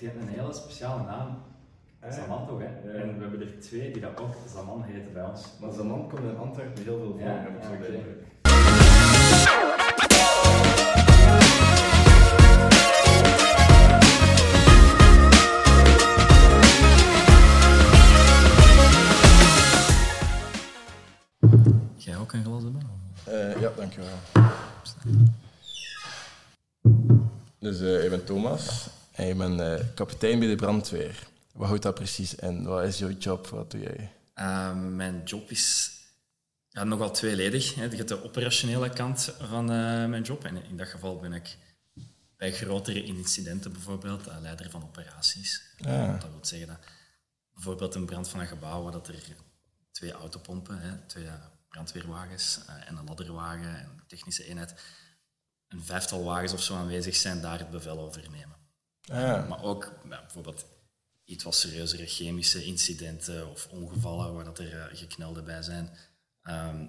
het heeft een hele speciale naam. Ah, Zaman toch, hè? Ja. En we hebben er twee die dat ook Zaman heten bij ons. Maar Zaman komt in Antwerpen heel veel voor, Ja, heb ik zo indruk. Jij ook een glas hebben? Eh, ja, dankjewel. Dus eh ik ben Thomas en ik ben eh, kapitein bij de brandweer. Wat houdt dat precies in? Wat is jouw job? Wat doe jij? Eh, mijn job is ja, nogal tweeledig. Hè. Je hebt de operationele kant van eh, mijn job. En in dat geval ben ik bij grotere incidenten bijvoorbeeld eh, leider van operaties. Ah. Dat wil zeggen dat bijvoorbeeld een brand van een gebouw waar dat er twee autopompen, hè, twee eh, brandweerwagens eh, en een ladderwagen en een technische eenheid, een vijftal wagens of zo aanwezig zijn, daar het bevel over nemen. Ah, Maar ook bijvoorbeeld iets wat serieuzere chemische incidenten of ongevallen waar dat er eh, geknelden bij zijn. Ehm,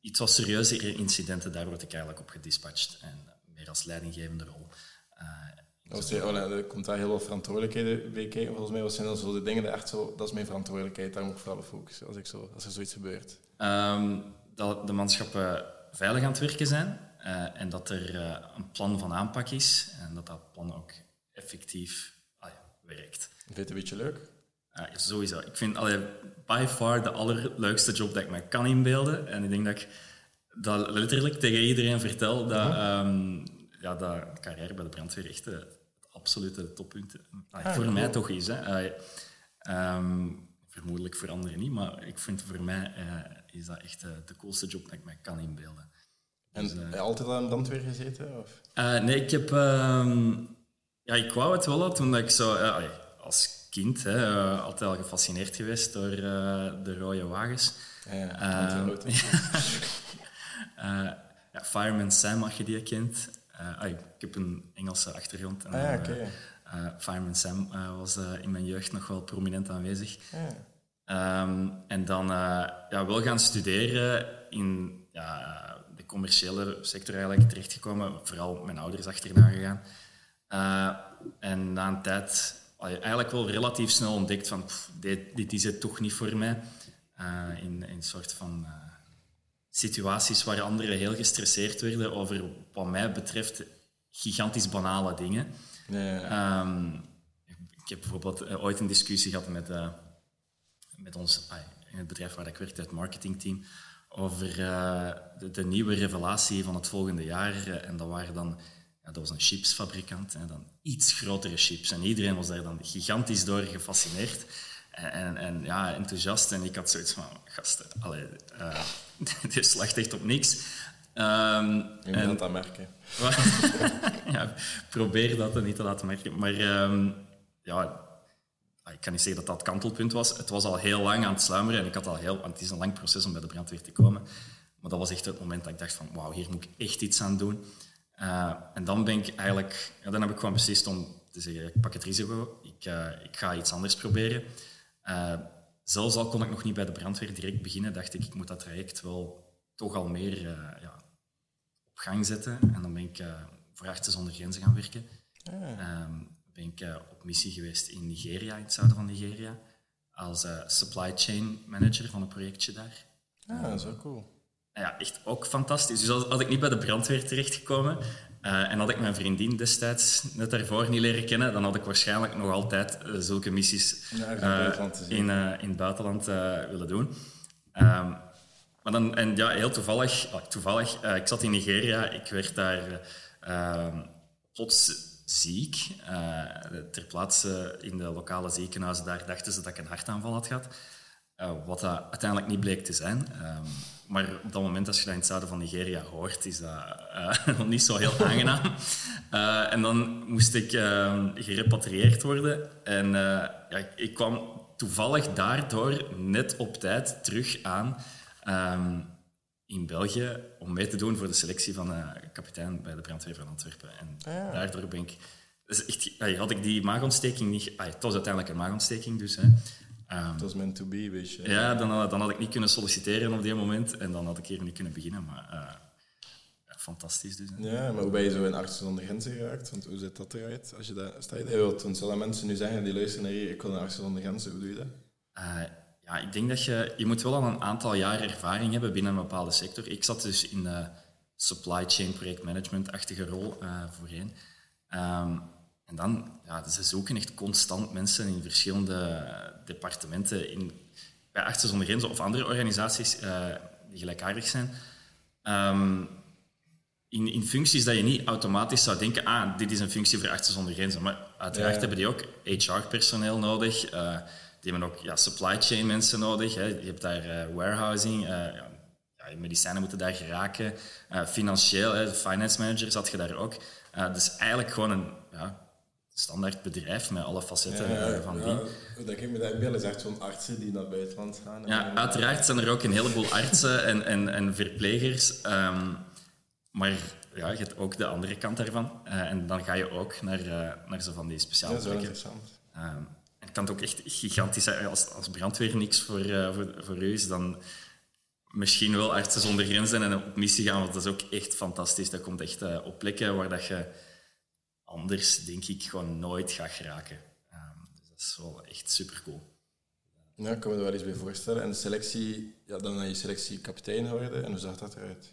iets wat serieuzere incidenten, daar word ik eigenlijk op gedispatcht. En meer als leidinggevende rol. Dat is, oh, er komt daar heel veel verantwoordelijkheden bij kijken. Volgens mij zijn dan zo de dingen die echt zo... Dat is mijn verantwoordelijkheid, daar moet ik vooral op focussen als, ik zo, als er zoiets gebeurt. Ehm, dat de manschappen veilig aan het werken zijn eh, en dat er een plan van aanpak is en dat dat plan ook effectief ah ja, werkt. Vind je het een beetje leuk? Ja, sowieso. Ik vind allee, by far de allerleukste job dat ik me kan inbeelden. En ik denk dat ik dat letterlijk tegen iedereen vertel, dat, ehm, ja, dat carrière bij de brandweer echt eh, het absolute toppunt allee, Ah, voor cool. mij toch is. Hè. Ehm, vermoedelijk voor anderen niet, maar ik vind voor mij eh, is dat echt eh, de coolste job dat ik me kan inbeelden. En Dus, eh, heb je altijd aan de brandweer gezeten? Of? Eh, nee, ik heb... ehm, ja, ik wou het wel toen ik zo... eh, als kind hè, eh, altijd al gefascineerd geweest door eh, de rode wagens. Ja, ja, ja, Fireman Sam, als je die kent. Ah, ik heb een Engelse achtergrond. En, Ah, ja, Fireman Sam was in mijn jeugd nog wel prominent aanwezig. Ja. Ehm, en dan ja, wel gaan studeren in ja, de commerciële sector eigenlijk terechtgekomen. Vooral mijn ouders achterna gegaan. Eh, en na een tijd eigenlijk wel relatief snel ontdekt van pff, dit, dit is het toch niet voor mij. Eh, in in een soort van eh, situaties waar anderen heel gestresseerd werden over wat mij betreft gigantisch banale dingen. Ja. Ehm, ik heb bijvoorbeeld ooit een discussie gehad met, met ons, in het bedrijf waar ik werkte, het marketingteam, over de, de nieuwe revelatie van het volgende jaar. En dat waren dan, ja, dat was een chipsfabrikant, en dan iets grotere chips. En iedereen was daar dan gigantisch door gefascineerd. En, en, en ja, enthousiast. En ik had zoiets van, gasten, allee, eh, dit slacht echt op niks. Ehm, Je moet en- dat merken. ja, probeer dat niet te laten merken. Maar ehm, ja, ik kan niet zeggen dat dat het kantelpunt was. Het was al heel lang aan het sluimeren en ik had al heel... want Het is een lang proces om bij de brandweer te komen. Maar dat was echt het moment dat ik dacht van, wauw, hier moet ik echt iets aan doen. Eh, en dan ben ik eigenlijk... Ja, dan heb ik gewoon beslist om te zeggen, ik pak het risico. Ik, eh, ik ga iets anders proberen. Eh, zelfs al kon ik nog niet bij de brandweer direct beginnen, dacht ik, ik moet dat traject wel toch al meer ja, op gang zetten. En dan ben ik voor Artsen zonder Grenzen gaan werken. Ehm, ben ik op missie geweest in Nigeria, in het zuiden van Nigeria, als supply chain manager van een projectje daar. Ah, dat is wel cool. Ja, echt ook fantastisch. Dus als, ik niet bij de brandweer terechtgekomen eh, en had ik mijn vriendin destijds net daarvoor niet leren kennen, dan had ik waarschijnlijk nog altijd eh, zulke missies Ja, in het eh, in, in het buitenland willen doen. Ehm, maar dan, en ja, heel toevallig, ah, toevallig ik zat in Nigeria, ik werd daar eh, ehm, plots ziek. Ter plaatse in de lokale ziekenhuizen, daar dachten ze dat ik een hartaanval had gehad. Eh, wat dat uiteindelijk niet bleek te zijn. Ehm, maar op dat moment, als je dat in het zuiden van Nigeria hoort, is dat eh, nog niet zo heel aangenaam. Eh, en dan moest ik ehm, gerepatrieerd worden. En eh, ja, ik, kwam toevallig daardoor net op tijd terug aan ehm, in België om mee te doen voor de selectie van eh, kapitein bij de brandweer van Antwerpen. En daardoor ben ik... Dus echt, ah, had ik die maagontsteking niet... ah, het was uiteindelijk een maagontsteking, dus... Hè. Ehm, Het was meant to be, weet je. ja, dan, had- dan had ik niet kunnen solliciteren op die moment en dan had ik hier niet kunnen beginnen. Maar eh, fantastisch dus. hè. Ja, maar hoe ben je zo in Artsen zonder Grenzen geraakt? Want hoe ziet dat eruit? Als je dat, sta je, want toen zullen mensen nu zeggen die luisteren naar hier, ik wil naar Artsen zonder Grenzen, hoe doe je dat? Eh, ja, ik denk dat je... Je moet wel al een aantal jaar ervaring hebben binnen een bepaalde sector. Ik zat dus in de supply chain projectmanagement-achtige rol eh, voorheen. Ehm, en dan, ja, ze zoeken echt constant mensen in verschillende departementen. In, bij Artsen zonder Grenzen of andere organisaties eh, die gelijkaardig zijn. Ehm, in, in functies dat je niet automatisch zou denken, ah, dit is een functie voor Artsen zonder Grenzen. Maar uiteraard Ja. hebben die ook HR-personeel nodig. eh, die hebben ook ja, supply chain mensen nodig. Hè. Je hebt daar eh, warehousing, eh, ja, medicijnen moeten daar geraken. Financieel, hè, de finance manager zat je daar ook. Dus eigenlijk gewoon een ja, standaard bedrijf met alle facetten eh, van die. Hoe dat ik me dat inbeeld is echt zo'n artsen die naar buitenland gaan. Ja, uiteraard zijn er ook een heleboel artsen en, en, en verplegers. ehm, maar ja, je hebt ook de andere kant daarvan. Eh, en dan ga je ook naar, eh, naar zo van die speciale Dat is wel plekken. interessant. Ehm, het kan ook echt gigantisch zijn. Als, als brandweer niks voor, voor, voor u is, dan misschien wel artsen zonder grenzen en op missie gaan, want dat is ook echt fantastisch. Dat komt echt op plekken waar dat je anders, denk ik, gewoon nooit gaat geraken. Ehm, dus dat is wel echt super cool. Ja, ik kan me er wel iets bij voorstellen. En de selectie, ja, dan naar je selectie kapitein geworden. En hoe zag dat eruit?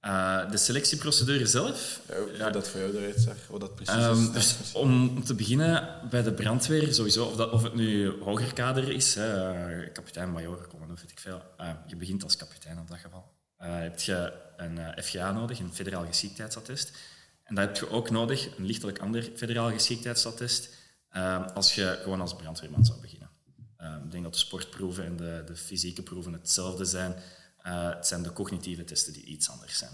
Eh, de selectieprocedure zelf. Ja, hoe Ja. dat voor jou eruit zag, wat dat precies Ehm, is. dus om, om te beginnen bij de brandweer, sowieso, of, dat, of het nu hoger kader is, hè, eh, kapitein, major, commandant, weet ik veel. Eh, je begint als kapitein op dat geval. Eh heb je een FGA nodig, een federaal geschiktheidsattest. En dat heb je ook nodig, een lichtelijk ander federaal geschiktheidsattest, eh, als je gewoon als brandweerman zou beginnen. Eh, ik denk dat de sportproeven en de, de fysieke proeven hetzelfde zijn. Eh, het zijn de cognitieve testen die iets anders zijn.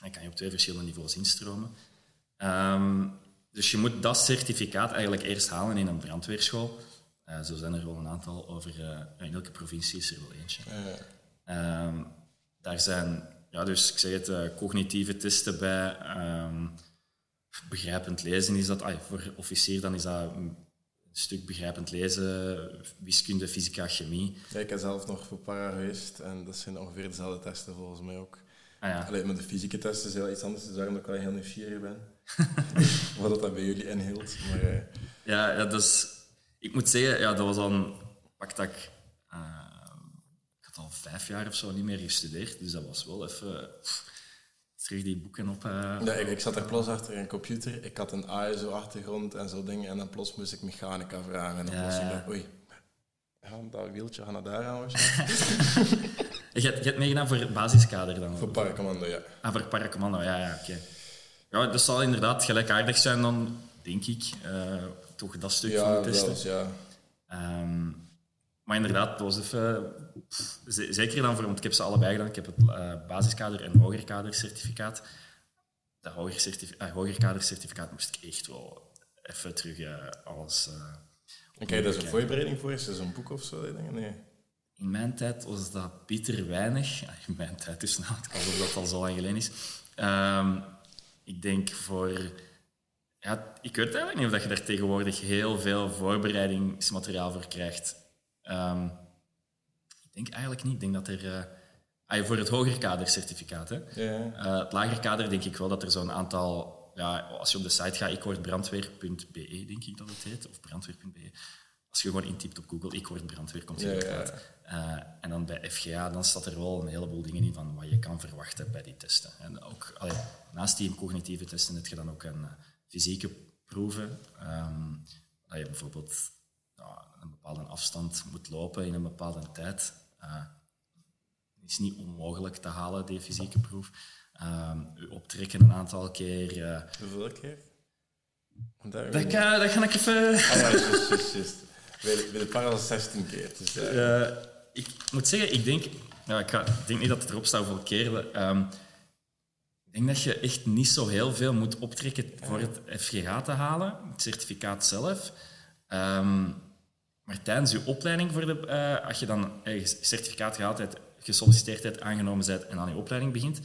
Dan kan je op twee verschillende niveaus instromen. Ehm, dus je moet dat certificaat eigenlijk eerst halen in een brandweerschool. Eh, zo zijn er wel een aantal over. eh, in elke provincie is er wel eentje. Ehm, daar zijn, ja, dus ik zeg het, eh, cognitieve testen bij. ehm, begrijpend lezen is dat, ah, voor officier dan is dat een stuk begrijpend lezen, wiskunde, fysica, chemie. ja, ik heb zelf nog voor para geweest. En dat zijn ongeveer dezelfde testen volgens mij ook. Ah, ja. Alleen met de fysieke testen is heel iets anders. Dus daarom dat ik wel heel nieuwsgierig ben. wat dat, bij jullie inhield. Maar eh, Ja, ja, dus ik moet zeggen, ja, dat was dan pak dat ik, eh, al vijf jaar of zo niet meer gestudeerd, dus dat was wel even terug die boeken op. Ja, ik, ik zat er plots achter een computer. Ik had een ASO-achtergrond en zo dingen. En dan plots moest ik mechanica vragen. En dan Ja. ik dacht, oei, ga dat wieltje gaan naar daar gaan waarschijnlijk. Je, hebt, je hebt meegedaan voor het basiskader dan? Voor paracommando, ja. Ah, voor paracommando, ja, ja, oké. Ja, dat zal inderdaad gelijkaardig zijn dan, denk ik, eh, toch dat stuk van Ja, de testen. ja. Ehm, maar inderdaad, dat was even... pff, zeker dan voor... Want ik heb ze allebei gedaan. Ik heb het eh, basiskader en hogerkader certificaat. Dat hoger, certif ah, hogerkader certificaat moest ik echt wel even terug eh, alles... eh, En krijg je daar zo'n voorbereiding voor? Is er zo'n boek of zo? Nee. In mijn tijd was dat bitter weinig. Ja, in mijn tijd dus nou, alsof dat al zo lang geleden is. Ehm, ik denk voor... Ja, ik weet eigenlijk niet of dat je daar tegenwoordig heel veel voorbereidingsmateriaal voor krijgt. Ehm, ik denk eigenlijk niet. Ik denk dat er... eh, ah, voor het hogerkadercertificaat, hè. Ja. Eh, het lagerkader denk ik wel dat er zo'n aantal... Ja, als je op de site gaat, ik word brandweer.be, denk ik dat het heet, of brandweer.be. Als je gewoon intypt op Google, ik word brandweer, komt Ja, uit. Eh, en dan bij FGA, dan staat er wel een heleboel dingen in van wat je kan verwachten bij die testen. En ook, allee, naast die cognitieve testen heb je dan ook een fysieke proeven. ehm, dat je bijvoorbeeld een bepaalde afstand moet lopen in een bepaalde tijd. Eh, is niet onmogelijk te halen, die fysieke proef. Ehm, u optrekken een aantal keer. eh, Hoeveel keer? Daar- dat, ga, dat ga ik even... Ah ja, juist, juist, juist, juist. Bij de, bij de para was 16 keer. Dus, eh, ik moet zeggen, ik denk, ja, ik, ga, ik denk niet dat het erop staat hoeveel keer. ehm, ik denk dat je echt niet zo heel veel moet optrekken voor het FGH te halen, het certificaat zelf. Ehm, maar tijdens je opleiding, voor de, eh, als je dan een certificaat gehaald hebt, gesolliciteerd hebt, aangenomen bent en aan je opleiding begint,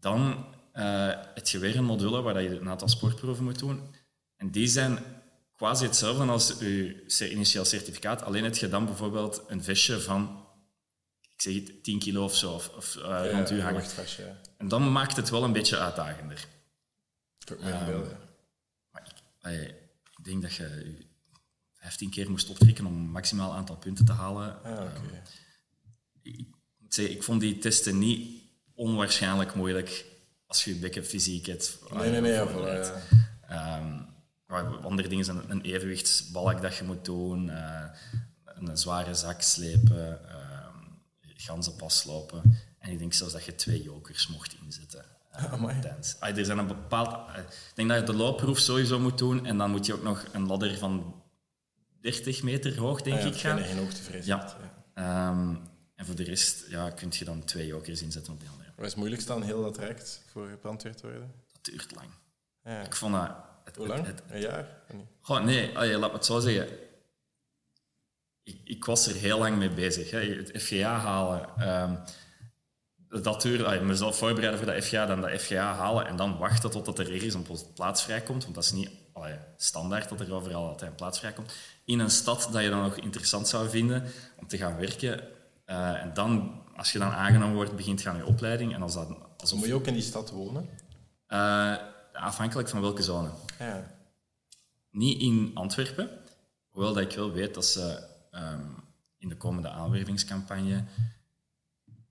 dan eh heb je weer een module waar je een aantal sportproeven moet doen. En die zijn quasi hetzelfde als je initieel certificaat. Alleen heb je dan bijvoorbeeld een vestje van ik zeg het, 10 kilo of zo, of, of, eh, Ja, rond u hangen. ja. En dan maakt het wel een beetje uitdagender. Ook mijn ja. Maar ik, allee, ik denk dat je 15 keer moest optrekken om een maximaal aantal punten te halen. Ah, oké. ik, ik moet zeggen, ik vond die testen niet onwaarschijnlijk moeilijk als je beetje fysiek hebt. Nee, nee, nee, ja, voorbereid. voilà, ja. Ehm, andere dingen zijn een evenwichtsbalk dat je moet doen, eh, een zware zak slepen, uh, ganzenpas lopen. En ik denk zelfs dat je twee jokers mocht inzetten. tijdens. Ah, er zijn een bepaald... eh, ik denk dat je de loopproef sowieso moet doen en dan moet je ook nog een ladder van 30 meter hoog, denk Ah, ja, ik, gaan. geen hoogtevrees. Ja. Ehm, en voor de rest ja, kun je dan twee jokers inzetten op die andere. Wat is het moeilijkste aan heel dat traject voor gebrandweerd te worden? Dat duurt lang. Ja. Ik vond dat... Het, Hoe lang? het- het- Een jaar? Of niet? Goh, nee, allee, laat me het zo zeggen. Ik, ik was er heel lang mee bezig. Hè. Het FGA halen. ehm, dat duurde, allee, mezelf voorbereiden voor dat FGA, dan dat FGA halen en dan wachten totdat er ergens een plaats vrijkomt. Want dat is niet allee, standaard dat er overal altijd een plaats vrijkomt. In een stad dat je dan nog interessant zou vinden om te gaan werken. Eh, en dan, als je dan aangenomen wordt, begint je aan je opleiding. En als dat, alsof, Moet je ook in die stad wonen? eh, afhankelijk van welke zone. Ja. Niet in Antwerpen, hoewel dat ik wel weet dat ze ehm, in de komende aanwervingscampagne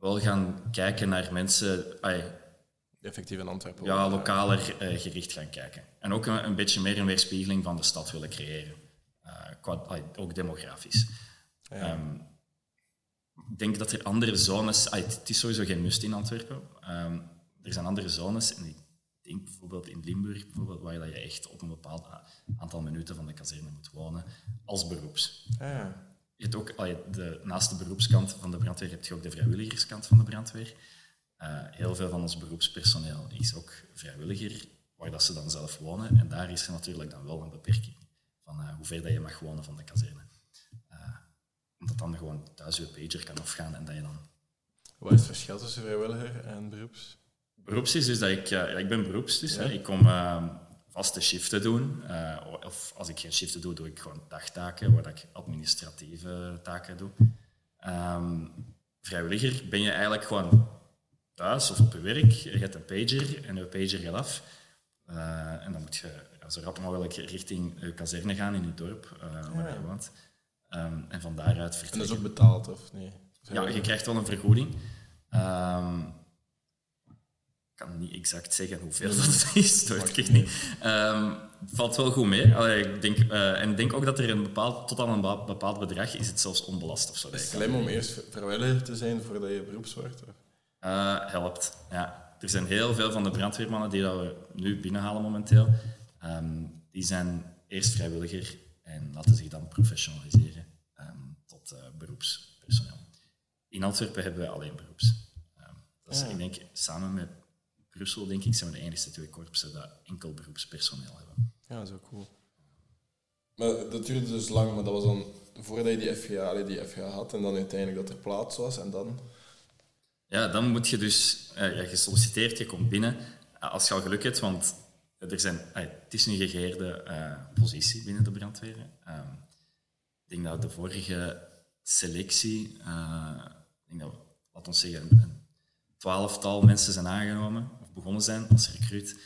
wel gaan kijken naar mensen, ai, Effectief in Antwerpen. ja, lokaler eh, gericht gaan kijken. En ook een, een beetje meer een weerspiegeling van de stad willen creëren. Eh, qua, ook demografisch. Ja. Ehm, ik denk dat er andere zones... het is sowieso geen must in Antwerpen. Ehm, er zijn andere zones, en ik denk bijvoorbeeld in Limburg, bijvoorbeeld, waar je dat je echt op een bepaald aantal minuten van de kazerne moet wonen, als beroeps. Ah, ja. Je hebt ook, de, naast de beroepskant van de brandweer heb je ook de vrijwilligerskant van de brandweer. Eh, heel veel van ons beroepspersoneel is ook vrijwilliger, waar dat ze dan zelf wonen. En daar is er natuurlijk dan wel een beperking van eh, hoe ver dat je mag wonen van de kazerne. Eh, omdat dan gewoon thuis je pager kan afgaan en dat je dan... Wat is het verschil tussen vrijwilliger en beroeps? Beroeps is dus dat ik... ik ben beroeps, dus Ja. ik kom eh, vaste shiften doen. eh, of als ik geen shiften doe, doe ik gewoon dagtaken, waar ik administratieve taken doe. Ehm, vrijwilliger ben je eigenlijk gewoon thuis of op je werk. Je hebt een pager en je pager gaat af. Eh, en dan moet je zo rap mogelijk richting je kazerne gaan in je dorp, eh, waar je woont. Ehm, en van daaruit En dat is vertrekken. ook betaald, of nee? Ja, je krijgt wel een vergoeding. Ehm, ik kan niet exact zeggen hoeveel dat is, dat weet ik echt niet. Ehm, valt wel goed mee. Allee, ik denk, eh, en ik denk ook dat er een bepaald, tot aan een bepa- bepaald bedrag is het zelfs onbelast of zo. Is slim om eerst vrijwilliger te zijn voordat je beroeps wordt? Eh, helpt, ja. Er zijn heel veel van de brandweermannen die dat we nu binnenhalen momenteel. ehm, die zijn eerst vrijwilliger en laten zich dan professionaliseren ehm, tot eh, beroepspersoneel. In Antwerpen hebben we alleen beroeps. Ehm, dat is, Ja. Ik denk, samen met Brussel, denk ik, zijn we de enige twee korpsen dat enkel beroepspersoneel hebben. Ja, dat is ook cool. Maar dat duurde dus lang, maar dat was dan voordat je die FGA, allee, die FGA had en dan uiteindelijk dat er plaats was en dan... Ja, dan moet je dus, eh, ja, je solliciteert, je komt binnen. Eh, als je al geluk hebt, want er zijn, eh, het is een gegeerde eh, positie binnen de brandweer. Ehm, ik denk dat de vorige selectie, eh, ik denk dat, laat ons zeggen, een, twaalftal mensen zijn aangenomen begonnen zijn als recruit.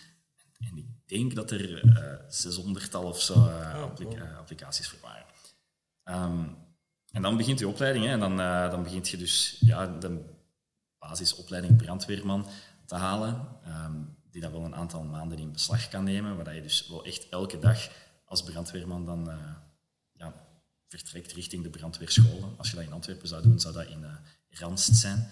En, ik denk dat er eh 600 of zo eh, appli- eh, applicaties voor waren. Ehm, en dan begint je opleiding hè, en dan, dan begint je dus ja, de basisopleiding brandweerman te halen, ehm, die dat wel een aantal maanden in beslag kan nemen, waar je dus wel echt elke dag als brandweerman dan ja, vertrekt richting de brandweerscholen. Als je dat in Antwerpen zou doen, zou dat in Randst zijn,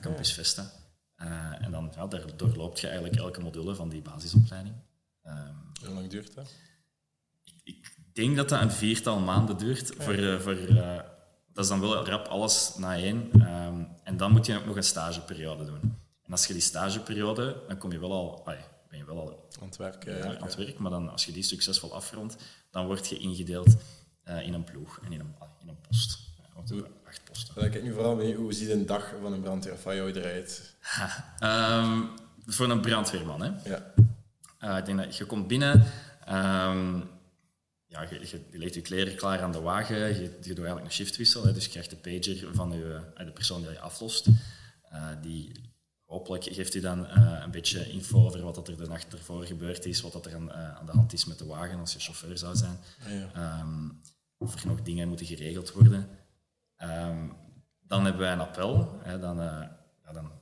Campus Vesta. Eh, en dan ja, daar doorloopt je eigenlijk elke module van die basisopleiding. Ehm, Hoe lang duurt dat? ik denk dat dat een viertal maanden duurt. Voor, eh, voor, eh, dat is dan wel rap alles na één. Ehm, en dan moet je ook nog een stageperiode doen. En als je die stageperiode, dan kom je wel al, ai, ben je wel al Aan het werk, eigenlijk. aan het werk, maar dan, als je die succesvol afrondt, dan word je ingedeeld in een ploeg en in een, in een post. Acht posten. Dan kijk ik nu vooral benieuwd, hoe ziet een dag van een brandweer van jou eruit? Ehm, voor een brandweerman, hè. Ja. Eh, ik denk dat je komt binnen. ehm, ja, je, je, je legt je kleren klaar aan de wagen, je, je doet eigenlijk een shiftwissel, hè, dus je krijgt de pager van je, eh, de persoon die je aflost. Eh, die hopelijk geeft u dan een beetje info over wat dat er de nacht ervoor gebeurd is, wat dat er aan, aan de hand is met de wagen als je chauffeur zou zijn. Ja. Ehm, of er nog dingen moeten geregeld worden. Ehm, dan hebben wij een appel. Hè, dan, eh, ja, dan,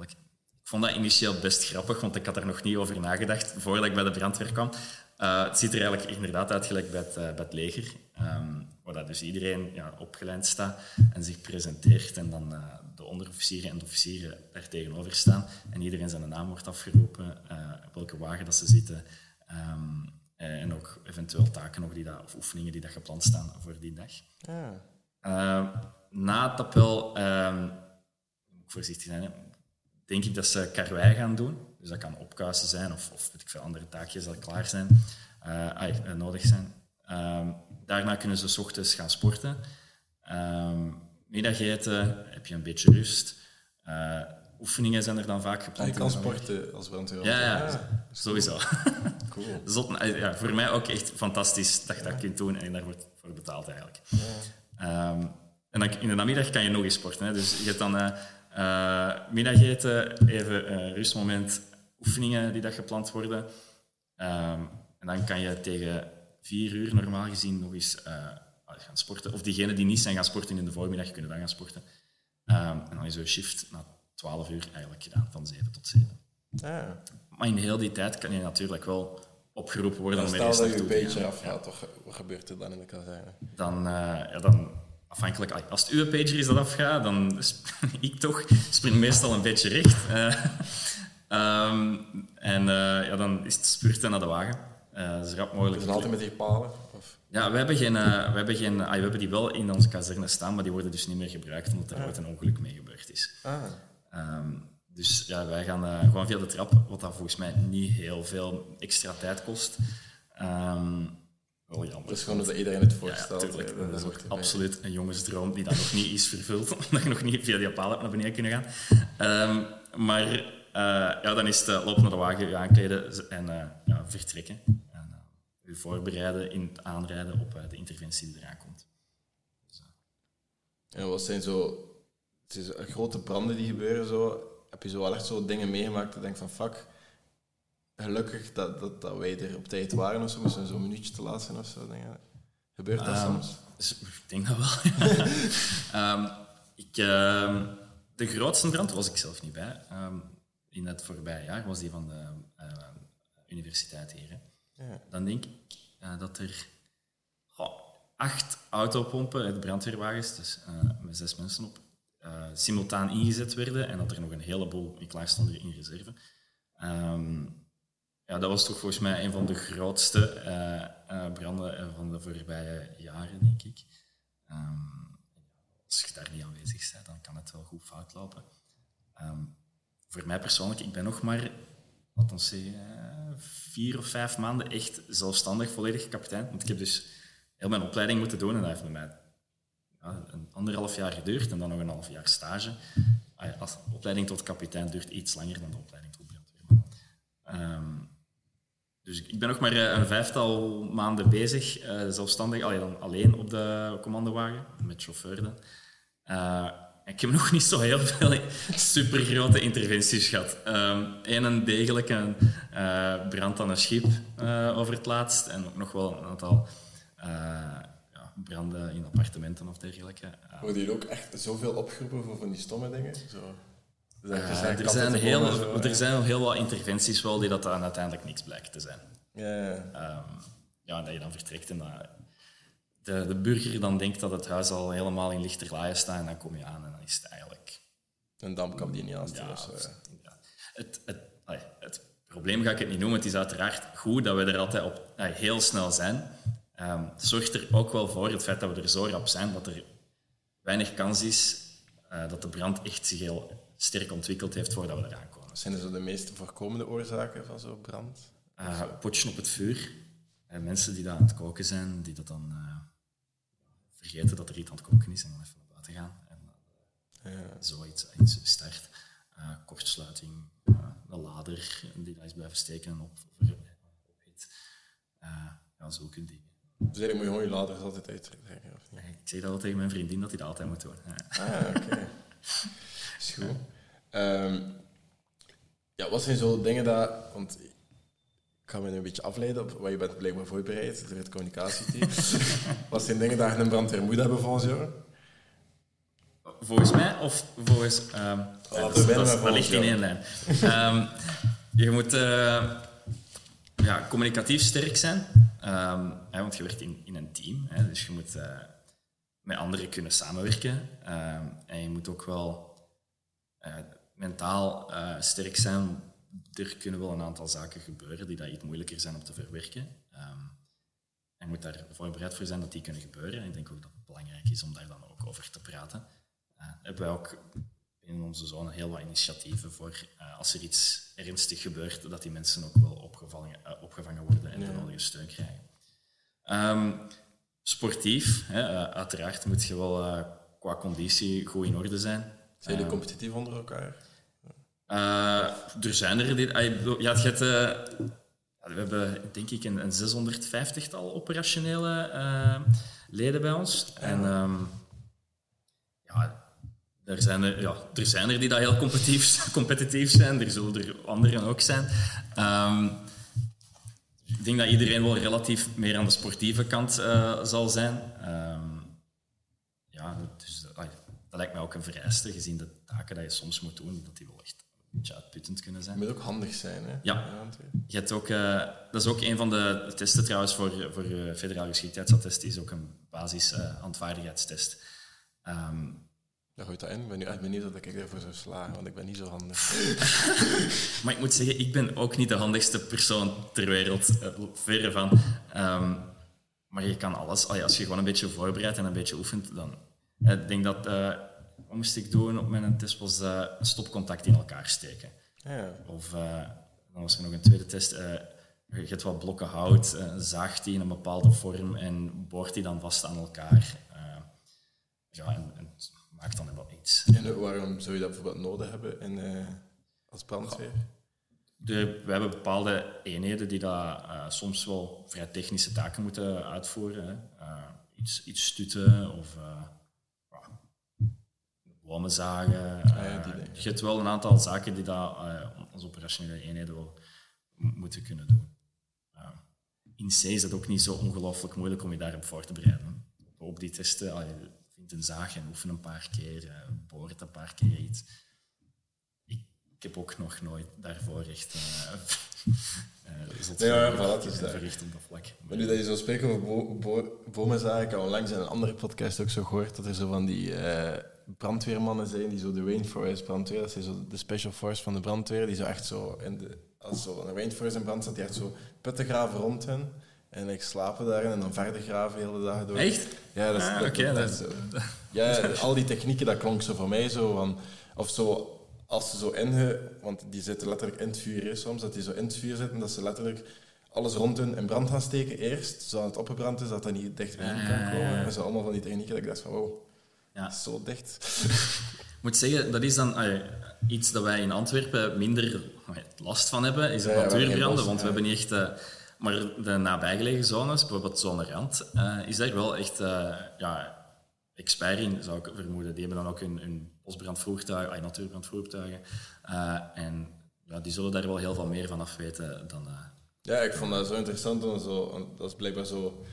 ik vond dat initieel best grappig, want ik had er nog niet over nagedacht voordat ik bij de brandweer kwam. Eh, het ziet er eigenlijk inderdaad uit gelijk bij het, eh, het leger, ehm, waar dat dus iedereen ja, opgeleid staat en zich presenteert en dan de onderofficieren en officieren daar tegenover staan en iedereen zijn naam wordt afgeroepen, op welke wagen dat ze zitten ehm, eh, en ook eventueel taken nog die dat, of oefeningen die dat gepland staan voor die dag. Ja. Eh, na het appel, ehm, moet ik voorzichtig zijn, hè, denk ik dat ze karwei gaan doen. Dus dat kan opkuisen zijn of, of weet ik veel andere taakjes dat klaar zijn, eh, eh, nodig zijn. Ehm, daarna kunnen ze 's ochtends gaan sporten. Ehm middageten, heb je een beetje rust. Eh, oefeningen zijn er dan vaak gepland. je kan sporten als brandweer. Ja, ja, Ah, sowieso. cool. Zot, ja, voor mij ook echt fantastisch dat je dat kunt doen en daar wordt voor betaald eigenlijk. Ehm, en dan, in de namiddag kan je nog eens sporten. Hè. Dus je hebt dan eh eh, middageten, even een rustmoment, oefeningen die dat gepland worden. Ehm, en dan kan je tegen vier uur normaal gezien nog eens eh, gaan sporten. Of diegenen die niet zijn gaan sporten in de voormiddag, kunnen dan gaan sporten. Ehm, en dan is je shift na 12 uur eigenlijk gedaan, van 7 tot 7. Ah. Maar in heel die tijd kan je natuurlijk wel opgeroepen worden Dan om er stel dat je een beetje afgaat, ge- wat gebeurt er dan in de kazerne? Dan, eh, ja, dan afhankelijk, als het uw pager is dat afgaat, dan ik toch spring meestal een beetje recht. Eh, ehm, en eh, ja, dan is het spurten naar de wagen. Zo rap mogelijk. Het altijd met die palen? Of? Ja, we hebben, geen, we, hebben geen, ah, we hebben die wel in onze kazerne staan, maar die worden dus niet meer gebruikt omdat er ooit een ongeluk mee gebeurd is. Ah. Ehm, dus ja, wij gaan eh, gewoon via de trap, wat dat volgens mij niet heel veel extra tijd kost. Ehm, wel jammer. Dat is gewoon dat iedereen het ja, voorstelt. tuurlijk. hè, Dat is ook hoort erbij. absoluut een jongensdroom die dan nog niet is vervuld, omdat je nog niet via die paal hebt naar beneden kunnen gaan. Ehm, maar eh, ja, dan is het eh, lopen naar de wagen, je aankleden en ja, vertrekken. En je voorbereiden in het aanrijden op de interventie die eraan komt. En wat zijn zo... Het is grote branden die gebeuren zo. Heb je zo wel echt zo dingen meegemaakt dat je denkt van fuck, gelukkig dat, dat, dat wij er op tijd waren of zo, we zo'n minuutje te laat zijn of zo. Denk je. Gebeurt dat Ehm, soms? Ik denk dat wel. Ehm, ik, ehm, de grootste brand was ik zelf niet bij. In het voorbije jaar was die van de eh, universiteit hier. hè. Ja. Dan denk ik eh, dat er acht autopompen, de brandweerwagens, dus eh, met zes mensen op, eh, simultaan ingezet werden en dat er nog een heleboel in in reserve. Ehm, ja, dat was toch volgens mij een van de grootste eh, eh, branden van de voorbije jaren, denk ik. Ehm, als je daar niet aanwezig bent, dan kan het wel goed fout lopen. Ehm, voor mij persoonlijk, ik ben nog maar, eh, vier of vijf maanden echt zelfstandig, volledig kapitein. Want ik heb dus heel mijn opleiding moeten doen en dat heeft mij anderhalf jaar geduurd en dan nog een half jaar stage. Ah als opleiding tot kapitein duurt iets langer dan de opleiding tot brandweerman. Ehm, dus ik ben nog maar eh, een vijftal maanden bezig, eh, zelfstandig, allee, dan alleen op de commandowagen, met chauffeur dan. Eh, ik heb nog niet zo heel veel supergrote interventies gehad. Eén een degelijke brand aan een schip over het laatst en ook nog wel een aantal branden in appartementen of dergelijke. Eh, Worden hier ook echt zoveel opgeroepen voor van die stomme dingen? Zo. Dus eh, er, zijn heel, er hè. zijn heel wat interventies wel die dat dan uiteindelijk niks blijken te zijn. Ja, ja. Ehm, ja, dat je dan vertrekt en dat de, de burger dan denkt dat het huis al helemaal in lichterlaaien staat en dan kom je aan en dan is het eigenlijk... Een dampkap die niet aanstaat Ja, of zo. ja. ja. Het, het, het probleem ga ik het niet noemen. Het is uiteraard goed dat we er altijd op, heel snel zijn. Het zorgt er ook wel voor, het feit dat we er zo rap zijn, dat er weinig kans is eh, dat de brand echt zich heel sterk ontwikkeld heeft voordat we eraan komen. Zijn er zo de meest voorkomende oorzaken van zo'n brand? Uh, potje op het vuur. Eh, mensen die daar aan het koken zijn, die dat dan vergeten dat er iets aan het koken is en dan even naar buiten gaan. En Ja. zoiets iets start. Kortsluiting, een lader die daar is blijven steken en op, over, ophit. Eh, ja, zulke dingen. Dus eigenlijk moet je gewoon je altijd uittrekken, of niet? Ik zeg dat wel tegen mijn vriendin dat hij dat altijd moet doen. Ja. Ah, oké. Is goed. Ehm, ja, wat zijn zo dingen dat... Want ik ga me nu een beetje afleiden op wat je bent blijkbaar voorbereid door het communicatieteam. wat zijn dingen dat je een brandweer moet hebben volgens jou? Volgens mij, of volgens... ehm we dat, dat, ligt in één lijn. Ehm, je moet eh, ja, communicatief sterk zijn, ehm, hè, want je werkt in, een team. Hè, dus je moet eh, met anderen kunnen samenwerken. ehm, en je moet ook wel eh, mentaal eh, sterk zijn. Er kunnen wel een aantal zaken gebeuren die dat iets moeilijker zijn om te verwerken. Ehm, en je moet daar voorbereid voor zijn dat die kunnen gebeuren. En ik denk ook dat het belangrijk is om daar dan ook over te praten. Hebben wij ook in onze zone heel wat initiatieven voor eh, als er iets ernstig gebeurt, dat die mensen ook wel opgevangen, eh, opgevangen worden en de nodige steun krijgen. Ehm, sportief, hè, eh, uiteraard moet je wel qua conditie goed in orde zijn. Zijn jullie competitief onder elkaar? Er zijn er die. ah, Ja, we hebben denk ik een, een 650-tal operationele leden bij ons. En ehm, ja, er zijn er, ja, er zijn er die dat heel competitief, competitief zijn. Er zullen er anderen ook zijn. Ehm, ik denk dat iedereen wel relatief meer aan de sportieve kant eh, zal zijn. Ehm, ja, dus dat, dat lijkt mij ook een vereiste, gezien de taken die je soms moet doen, dat die wel echt een beetje uitputtend kunnen zijn. Je moet ook handig zijn, hè? Ja. Je hebt ook, eh, dat is ook een van de testen trouwens voor, voor federale geschiktheidsattest, is ook een basis uh, handvaardigheidstest. Ja, gooit dat in. Ik ben nu echt benieuwd dat ik daarvoor zou slagen, want ik ben niet zo handig. maar ik moet zeggen, ik ben ook niet de handigste persoon ter wereld, uh, verre van. Um, maar je kan alles, als je gewoon een beetje voorbereidt en een beetje oefent, dan... Ik denk dat, uh, wat moest ik doen op mijn test, was een stopcontact in elkaar steken. Ja. Of dan was er nog een tweede test. Je hebt wat blokken hout, zaagt die in een bepaalde vorm en boort die dan vast aan elkaar. Ja, en, en maakt dan wel iets. En waarom zou je dat bijvoorbeeld nodig hebben in, als brandweer? De, we hebben bepaalde eenheden die dat, soms wel vrij technische taken moeten uitvoeren. iets, iets stutten of bomen zagen. Ah, ja, je hebt wel een aantal zaken die dat, uh, onze operationele eenheden wel moeten kunnen doen. Uh, in C is het ook niet zo ongelooflijk moeilijk om je daarop voor te bereiden. Op die testen, een zaag en oefen een paar keer, boort een paar keer iets. Ik, ik heb ook nog nooit daarvoor echt nee, ja, voilà, is verricht op dat vlak. Maar nu dat je zo spreekt over bo bo bomen ik heb onlangs in een andere podcast ook zo gehoord dat er zo van die brandweermannen zijn die zo de rainforest brandweer, dat is zo de special force van de brandweer, die zo echt zo in de, als zo een rainforest in brand staat, die echt zo putten graven rond hen en ik slapen daarin en dan verder graven de hele dag door. Echt? Ja, dat is, ah, dat, okay, dat, dat, is. Ja, al die technieken, dat klonk zo voor mij zo van, of zo, als ze zo in, want die zitten letterlijk in het vuur hè, soms, dat die zo in het vuur zitten, dat ze letterlijk alles rond hun in brand gaan steken eerst, zodat het opgebrand is, dat dat niet dichter in kan komen. En zo allemaal van die technieken, dat ik dacht van, wow, ja. zo dicht. Ik moet zeggen, dat is dan allee, iets dat wij in Antwerpen minder allee, last van hebben, is de Ja, natuurbranden, want we hebben niet echt... Uh, maar de nabijgelegen zones, bijvoorbeeld zone Rand, uh, is daar wel echt uh, ja, expert in, zou ik vermoeden. Die hebben dan ook hun, hun bosbrandvoertuigen, natuurbrandvoertuigen. Uh, en ja, die zullen daar wel heel veel meer van af weten dan... Ja, ik vond dat zo interessant. En zo, dat is blijkbaar zo...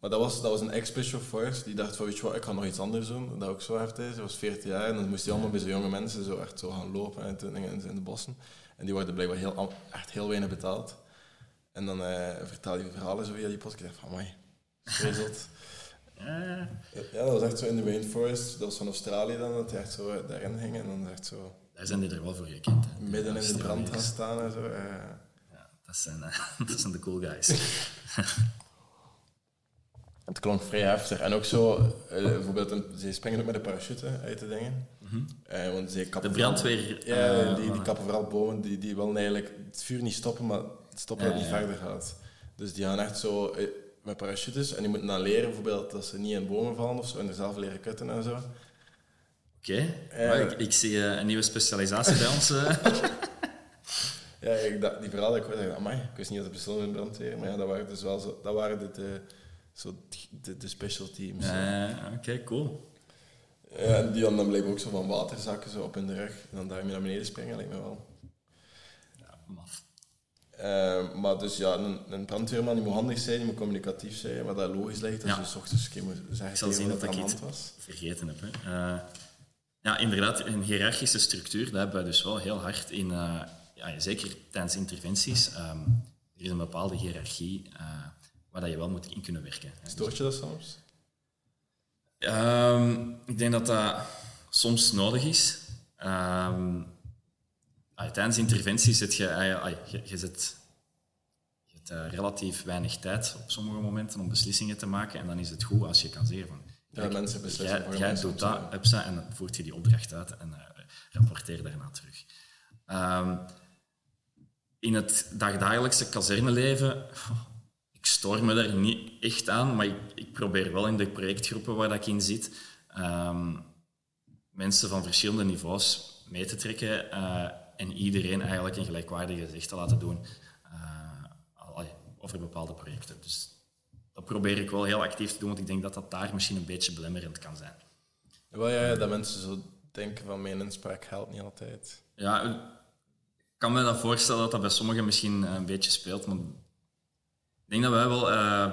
Maar dat was, dat was een Force die dacht van, weet je ik ga nog iets anders doen. Dat ook zo heftig is. Hij was 14 jaar en dan moest hij allemaal bij zo'n jonge mensen zo echt zo gaan lopen en in de bossen. En die worden blijkbaar heel, echt heel weinig betaald. En dan uh, vertelde hij verhalen zo via die podcast. Van, amai, zot. Ja. dat was echt zo in de rainforest. Dat was van Australië dan, dat hij echt zo daarin ging. En dan echt zo... Daar zijn die er wel voor gekend. Hè. Midden in de brand gaan staan en zo. Uh. Ja, dat zijn, uh, dat zijn de cool guys. Het klonk vrij heftig. En ook zo, uh, bijvoorbeeld, een, ze springen ook met een parachute uit de dingen. Mm -hmm. uh, want ze kappen de brandweer. Vooral, ja, die, die kappen vooral bomen, die, die willen eigenlijk het vuur niet stoppen, maar stoppen dat het niet verder gaat. Dus die gaan echt zo uh, met parachutes en die moeten dan leren, bijvoorbeeld, dat ze niet in bomen vallen of zo, en er zelf leren kutten en zo. Oké, okay. ik, ik, zie een nieuwe specialisatie bij ons. ja, ik, dat, die verhalen, ik hoorde, amai, ik wist niet dat de persoon in brandweer, maar ja, dat waren dus wel zo, dat waren de, de Zo de, de special teams. Eh, Oké, cool. Ja, en die hadden dan blijkbaar ook zo van waterzakken zo op in de rug. En dan daarmee naar beneden springen, lijkt me wel. Ja, maf. Eh, maar dus ja, een, een brandweerman die moet handig zijn, die moet communicatief zijn, maar dat logisch lijkt. Ja. je 's ochtends een keer moet zeggen Ik zal zien dat ik hand was. vergeten heb. Hè. Eh, ja, inderdaad, een hiërarchische structuur, dat hebben wij dus wel heel hard in, eh, ja, zeker tijdens interventies. ehm, er is een bepaalde hiërarchie waar dat je wel moet in kunnen werken. hè. Stoort je dat soms? Ehm, ik denk dat dat soms nodig is. Ehm, ah, tijdens interventies zit je, ah, je, je zit, je hebt eh, relatief weinig tijd op sommige momenten om beslissingen te maken. En dan is het goed als je kan zeggen van... Ja, kijk, mensen beslissen Jij, jij doet dat, ze, en dan voert je die opdracht uit en eh, rapporteer daarna terug. Ehm, in het dagdagelijkse kazerneleven, ik stoor me daar niet echt aan, maar ik, ik probeer wel in de projectgroepen waar dat ik in zit, ehm, mensen van verschillende niveaus mee te trekken eh, en iedereen eigenlijk een gelijkwaardige zicht te laten doen eh, over bepaalde projecten. Dus dat probeer ik wel heel actief te doen, want ik denk dat dat daar misschien een beetje belemmerend kan zijn. Wel ja, dat mensen zo denken van mijn inspraak helpt niet altijd. Ja, ik kan me dat voorstellen dat dat bij sommigen misschien eh, een beetje speelt, maar ik denk dat wij wel eh,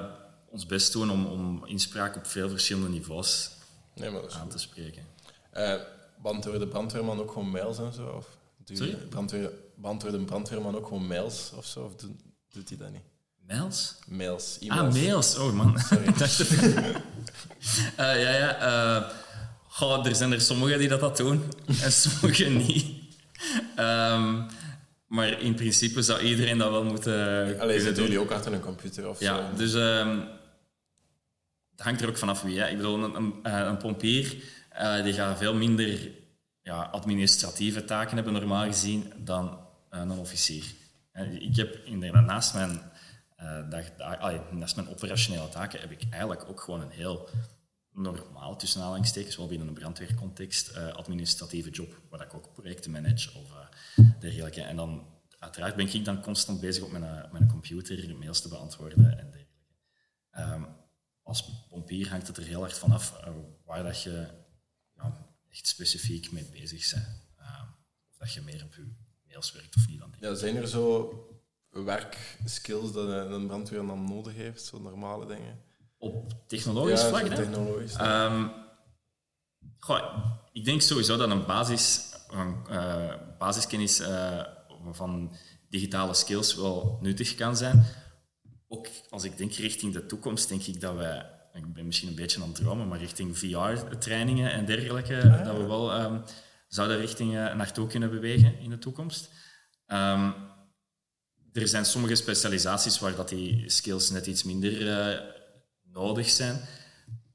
ons best doen om, om inspraak op veel verschillende niveaus Nee, aan goed. te spreken. Eh, beantwoordde de brandweerman ook gewoon mails en zo? Of Sorry? brandweer, brandweerman ook gewoon mails of zo? Of doet, doet hij dat niet? Mails? Mails, Ah, e-mails. mails. Oh man. Even- Eh, ja, ja. goh, er zijn er sommigen die dat, dat doen en sommigen niet. Ehm, maar in principe zou iedereen dat wel moeten Allee, kunnen zitten doen. jullie ook achter een computer of Ja, zo? dus ehm het hangt er ook vanaf wie. Hè. Ik bedoel, een, een, eh, een pompier die gaat veel minder ja, administratieve taken hebben, normaal gezien, dan eh, een officier. Ik heb inderdaad naast mijn, eh, dag, allee, naast mijn operationele taken heb ik eigenlijk ook gewoon een heel normaal, tussen aanhalingstekens, wel binnen een brandweercontext, eh, administratieve job, waar ik ook projecten manage of dergelijke. En dan, uiteraard ben ik dan constant bezig op mijn, mijn computer mails te beantwoorden en dergelijke. Ehm, als pompier hangt het er heel erg vanaf uh, waar dat je echt specifiek mee bezig bent. Ehm, of dat je meer op je mails werkt of niet. Dan Ja, zijn er zo werkskills dat een een brandweerman nodig heeft? Zo normale dingen? Op technologisch ja, vlak, hè? technologisch. Ehm, goh, ik denk sowieso dat een basis, eh, basiskennis eh, van digitale skills wel nuttig kan zijn. Ook als ik denk richting de toekomst, denk ik dat wij, ik ben misschien een beetje aan het dromen, maar richting VR-trainingen en dergelijke, dat we wel ehm, zouden richting eh, naartoe kunnen bewegen in de toekomst. Ehm, er zijn sommige specialisaties waar dat die skills net iets minder eh, nodig zijn.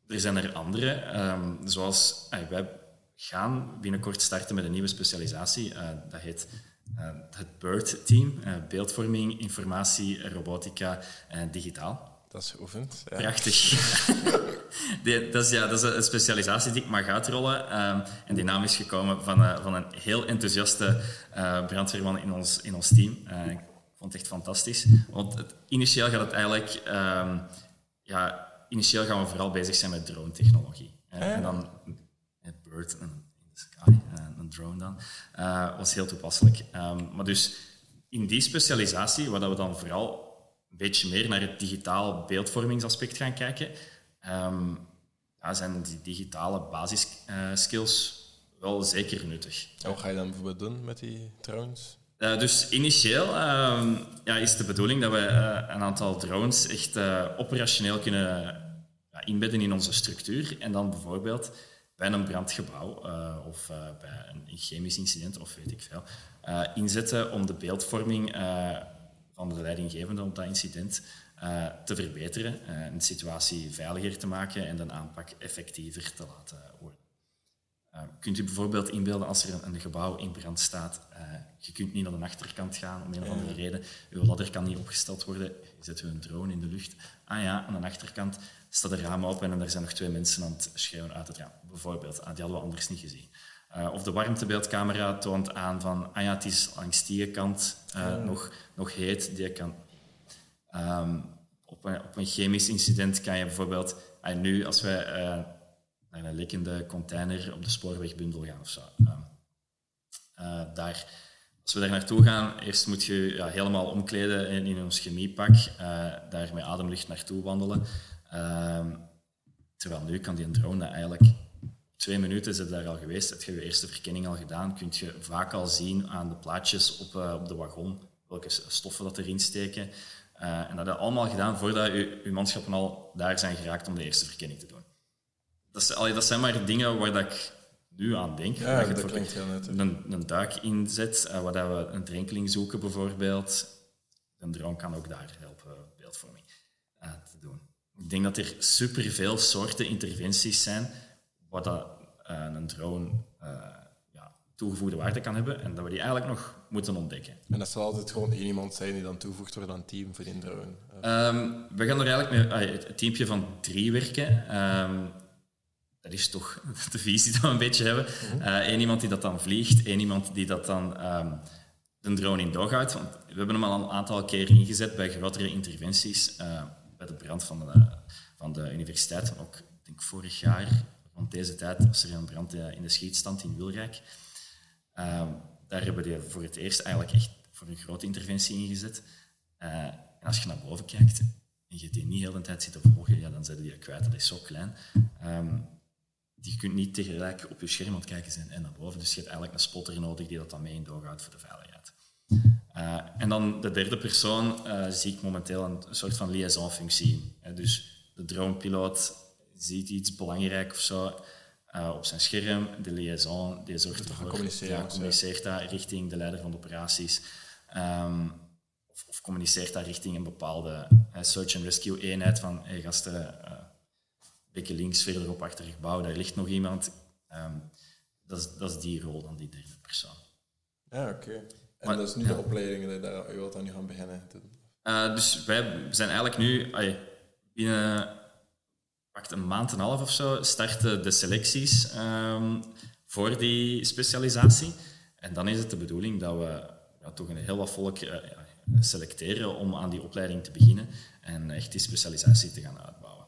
Er zijn er andere, ehm, zoals eh, wij gaan binnenkort starten met een nieuwe specialisatie. dat heet het BIRD-team, beeldvorming, informatie, robotica en digitaal. Dat is geoefend. Ja. Prachtig. Die- dat, is, ja, dat is een specialisatie die ik mag uitrollen. ehm, en die naam is gekomen van, eh, van een heel enthousiaste eh, brandweerman in ons, in ons team. Eh, ik vond het echt fantastisch. Want het, initieel gaat het eigenlijk... ehm, ja, initieel gaan we vooral bezig zijn met drone-technologie. Eh, En dan het bird en in the sky, een drone dan, was heel toepasselijk. Ehm, maar dus in die specialisatie, waar dat we dan vooral een beetje meer naar het digitaal beeldvormingsaspect gaan kijken, ja, zijn die digitale basisskills wel zeker nuttig. En wat ga je dan bijvoorbeeld doen met die drones? Eh, dus initieel ehm, ja, is de bedoeling dat we eh, een aantal drones echt eh, operationeel kunnen inbedden in onze structuur. En dan bijvoorbeeld bij een brandgebouw eh, of eh, bij een, chemisch incident of weet ik veel, eh, inzetten om de beeldvorming eh, van de leidinggevende op dat incident eh, te verbeteren, eh, de situatie veiliger te maken en de aanpak effectiever te laten worden. Uh, kunt u bijvoorbeeld inbeelden als er een, een gebouw in brand staat, uh, je kunt niet naar de achterkant gaan om een of andere reden, uw ladder kan niet opgesteld worden, je zet een drone in de lucht. Ah ja, aan de achterkant staat een raam open en er zijn nog twee mensen aan het schreeuwen uit het raam. Bijvoorbeeld, ah, die hadden we anders niet gezien. Uh, of de warmtebeeldcamera toont aan van, ah ja, het is langs die kant uh, nog, nog heet, die kant. Um, op, een, op een chemisch incident kan je bijvoorbeeld, ah, nu als wij eh, naar een lekkende container op de spoorwegbundel gaan of zo, eh, eh, daar, als we daar naartoe gaan, eerst moet je ja, helemaal omkleden in, in ons chemiepak, eh, daar met ademlucht naartoe wandelen. Ehm, terwijl nu kan die drone eigenlijk twee minuten zit daar al geweest, heb je je eerste verkenning al gedaan, kun je vaak al zien aan de plaatjes op, eh, op de wagon welke stoffen dat erin steken. Eh, en dat heb je allemaal gedaan voordat je, je manschappen al daar zijn geraakt om de eerste verkenning te doen. Dat, is, allee, dat zijn maar dingen waar dat ik nu aan denk. Ja, dat klinkt heel nuttig. een, een duik inzet, uh, waar dat we een drenkeling zoeken bijvoorbeeld. Een drone kan ook daar helpen beeldvorming te doen. Ik denk dat er superveel soorten interventies zijn dat, eh, een drone eh, ja, toegevoegde waarde kan hebben en dat we die eigenlijk nog moeten ontdekken. En dat zal altijd gewoon één iemand zijn die dan toevoegt door een team voor die drone. Eh, Ehm, we gaan er eigenlijk met het teampje van drie werken. Ehm, dat is toch de visie die we een beetje hebben. Eén iemand die dat dan vliegt, één iemand die dat dan ehm, de drone in dog houdt. Want we hebben hem al een aantal keer ingezet bij grotere interventies. eh, bij de brand van de, van de universiteit. Ook, ik denk vorig jaar, rond deze tijd, was er een brand eh, in de schietstand in Wilrijk. Ehm, daar hebben we die voor het eerst eigenlijk echt voor een grote interventie ingezet. Eh, en als je naar boven kijkt en je die niet heel de tijd zit te volgen, ja, dan zijn die kwijt. Dat is zo klein. Ehm, je kunt niet tegelijk op je scherm aan kijken zijn en naar boven. Dus je hebt eigenlijk een spotter nodig die dat dan mee in voor de veiligheid. Eh, en dan de derde persoon zie ik momenteel een, soort van liaisonfunctie. Dus de dronepiloot ziet iets belangrijk of zo eh, op zijn scherm. De liaison die zorgt ervoor, communiceren ja, communiceert dat richting de leider van de operaties. Ehm, of, of communiceert dat richting een bepaalde eh, search and rescue eenheid van hey, gasten, eh beetje links verderop achter het gebouw, daar ligt nog iemand. Ehm, dat, is, dat is die rol dan die derde persoon. ja, oké. En Maar- dat is nu ja. de opleiding dat je daar, wilt dan nu gaan beginnen. Eh, dus wij zijn eigenlijk nu, binnen een maand en een half of zo, starten de selecties ehm, voor die specialisatie. En dan is het de bedoeling dat we ja, toch een heel wat volk eh, selecteren om aan die opleiding te beginnen en echt die specialisatie te gaan uitbouwen.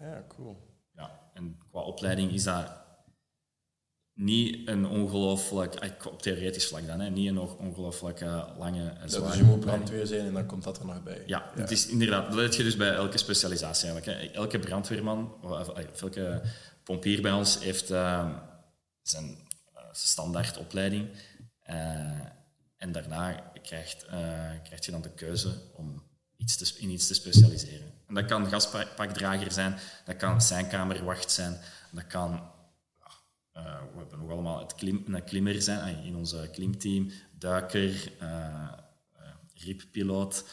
Ja, cool. Ja, en qua opleiding is dat niet een ongelooflijk, eh, op theoretisch vlak dan, hè, niet een on- ongelooflijk eh, lange, en Ja, zware dus je moet brandweer zijn en dan komt dat er nog bij. Ja, het is inderdaad, dat heb je dus bij elke specialisatie eigenlijk. Hè. Elke brandweerman, of, of elke pompier bij ons heeft eh, zijn eh, standaard opleiding. Eh, en daarna krijgt, eh, krijg je dan de keuze om iets te, in iets te specialiseren. En dat kan gaspakdrager zijn, dat kan seinkamerwacht zijn, dat kan eh, we hebben nog allemaal het klim, een klimmer zijn eh, in onze klimteam, duiker, eh eh, rippiloot,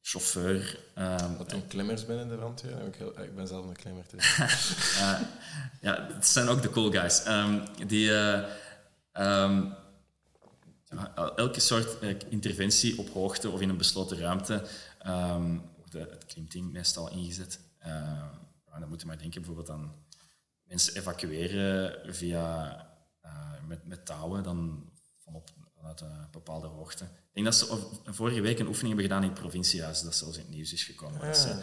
chauffeur. ehm, Wat doen klimmers binnen de brandweer? Ik, heel- ik ben zelf een klimmer. Dus. eh, ja, het zijn ook de cool guys. Ehm, die, eh, ehm, elke soort eh, interventie op hoogte of in een besloten ruimte wordt het klimteam meestal ingezet. Eh, dan moet je maar denken bijvoorbeeld aan mensen evacueren via, eh, met, met touwen dan van op, vanuit een bepaalde hoogte. Ik denk dat ze vorige week een oefening hebben gedaan in het provinciehuis, dat zelfs in het nieuws is gekomen. Dat ze,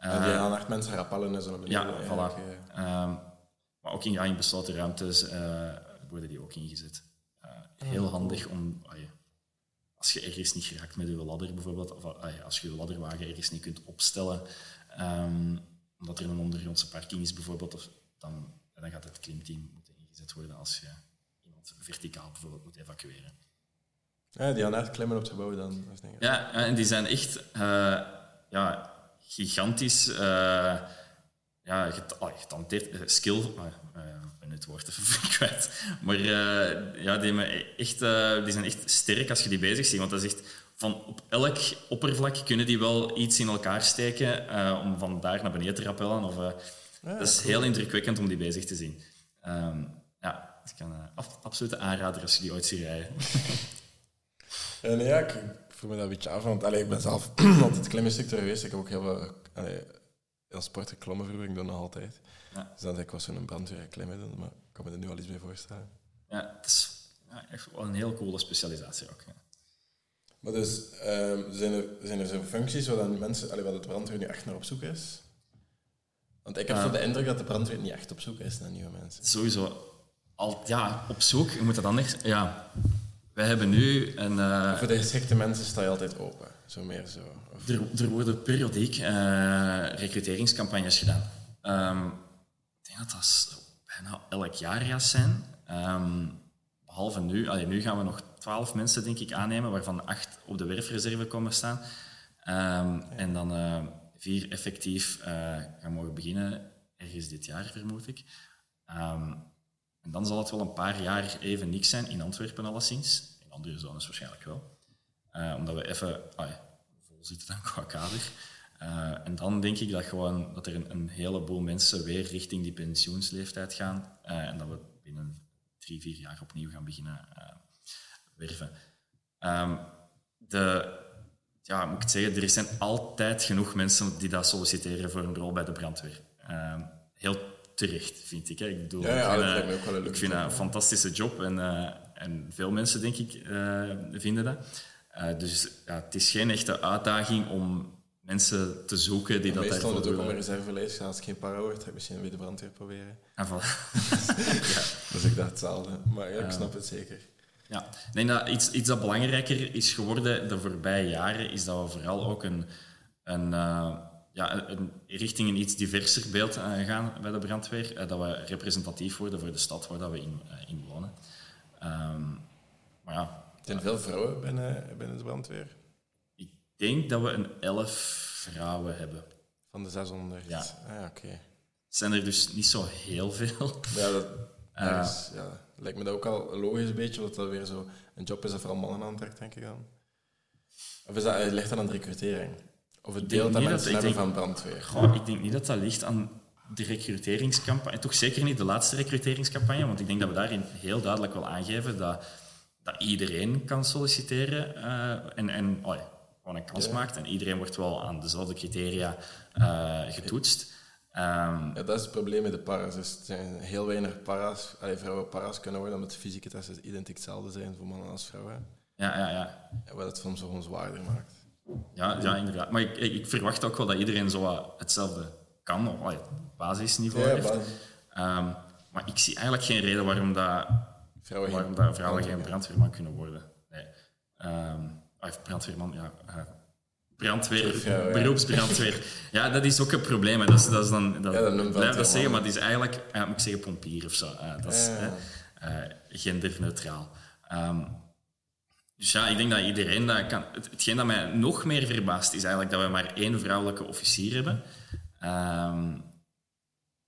die gaan echt mensen rappellen en zo beneden. ja, voilà. eh. Ehm, maar ook in, ja, in besloten ruimtes eh, worden die ook ingezet. Heel handig om, ah, ja, als je ergens niet geraakt met je ladder bijvoorbeeld, of ah, ja, als je je ladderwagen ergens niet kunt opstellen, ehm, omdat er een ondergrondse parking is bijvoorbeeld, of, dan, dan gaat het klimteam moeten ingezet worden als je iemand verticaal bijvoorbeeld moet evacueren. Ja, die gaan echt klimmen op het gebouw dan. Niet- Ja, en die zijn echt eh, ja, gigantisch. eh ja, get, ah, getalenteerd. eh, skill. ik ben het woord even kwijt. Maar ja, die, echt, die zijn echt sterk als je die bezig ziet. Want dat is echt van op elk oppervlak kunnen die wel iets in elkaar steken om van daar naar beneden te rappellen. Of, Ja, dat is heel indrukwekkend om die bezig te zien. Ehm, ja, ik kan eh, ab- absoluut aanraden als je die ooit ziet rijden. En ja, ik voel me dat een beetje af, want allee, ik ben zelf altijd klimmenstructeur geweest. Ik heb ook heel veel allee, heel sport geklommen vroeger, ik doe nog altijd. Ja. Dus dan denk ik was zo'n brandweer klimmen doen, maar ik kan me er nu al iets bij voorstellen. Ja, het is ja, echt wel een heel coole specialisatie ook. ja. Maar dus, ehm, zijn, er, zijn er zo functies waar, dan mensen, allee, waar de brandweer nu echt naar op zoek is? Want ik heb zo de indruk dat de brandweer niet echt op zoek is naar nieuwe mensen. Sowieso. Al, ja, op zoek. Je moet dat anders... Ja. Wij hebben nu een... eh, Voor de geschikte mensen sta je altijd open. Zo meer zo. Of, Er, er worden periodiek eh recruteringscampagnes gedaan. Ehm, ik denk dat dat bijna elk jaar gaat zijn. Ehm, behalve nu. Allee, nu gaan we nog twaalf mensen, denk ik, aannemen, waarvan acht op de werfreserve komen staan. Ehm, En dan eh, vier effectief eh, gaan mogen beginnen, ergens dit jaar, vermoed ik. Ehm, en dan zal het wel een paar jaar even niks zijn, in Antwerpen alleszins. In andere zones waarschijnlijk wel. Eh, omdat we even ah vol zitten dan qua kader. Eh, en dan denk ik dat, gewoon, dat er een, heleboel mensen weer richting die pensioensleeftijd gaan. en dat we binnen drie, vier jaar opnieuw gaan beginnen werven. Ehm, de, ja, moet ik het zeggen, er zijn altijd genoeg mensen die dat solliciteren voor een rol bij de brandweer. Ehm, heel terecht, vind ik. Hè. Ik, bedoel, Ja, ja, ik vind, dat een ik leuke vind job, dat een fantastische job en, eh, en veel mensen, denk ik, eh, vinden dat. Eh, dus ja, het is geen echte uitdaging om mensen te zoeken die dat meestal daarvoor het ook om een willen. reservelijst. Als het geen para wordt, ga ik misschien weer de brandweer proberen. En voilà. Dus ik dacht hetzelfde. Maar ja, ik snap het zeker. Ja, ik denk dat iets, iets dat belangrijker is geworden de voorbije jaren, is dat we vooral ook een, een, eh, ja, een- richting een iets diverser beeld eh, gaan bij de brandweer. Eh, dat we representatief worden voor de stad waar dat we in, in wonen. Ehm, maar ja, Er zijn veel vrouwen binnen, binnen de brandweer. ik denk dat we een elf vrouwen hebben. Van de 600. Ja. Ah, oké. Zijn er dus niet zo heel veel. Ja, dat ergens, ja, lijkt me dat ook al logisch een beetje, omdat dat weer zo een job is dat vooral mannen aantrekt, denk ik dan. Of is dat, eh, ligt dat aan de recrutering? Of het dat niet mensen dat- hebben denk- van brandweer? Goh, ik denk niet dat dat ligt aan de recruteringscampagne. Toch zeker niet de laatste recruteringscampagne, want ik denk dat we daarin heel duidelijk wel aangeven dat, dat iedereen kan solliciteren eh, en, en oh ja, gewoon een kans Ja. maakt. En iedereen wordt wel aan dezelfde criteria eh, getoetst. Ehm, Ja, dat is het probleem met de para's. Dus er zijn heel weinig para's, allee, vrouwen para's kunnen worden, omdat de fysieke testen identiek hetzelfde zijn voor mannen als vrouwen. ja, ja, ja. En wat het soms gewoon zwaarder maakt. Ja, ja, inderdaad. Maar ik, ik ik verwacht ook wel dat iedereen zo wat hetzelfde kan, op basisniveau Ja, heeft. maar Ehm, maar ik zie eigenlijk geen reden waarom dat vrouwen geen- waarom dat vrouwen geen brandweerman kunnen worden. Nee. Of brandweerman, ja. Brandweer, ja. beroepsbrandweer. Ja, dat is ook een probleem. hè. Dat is, dat is dan, dat, Ja, blijf dat zeggen, maar het is eigenlijk, ja, moet ik zeggen, pompier of zo. Dat is eh, genderneutraal. Ehm, dus ja, ik denk dat iedereen dat kan. Het, hetgeen dat mij nog meer verbaast, is eigenlijk dat we maar één vrouwelijke officier hebben. Ehm,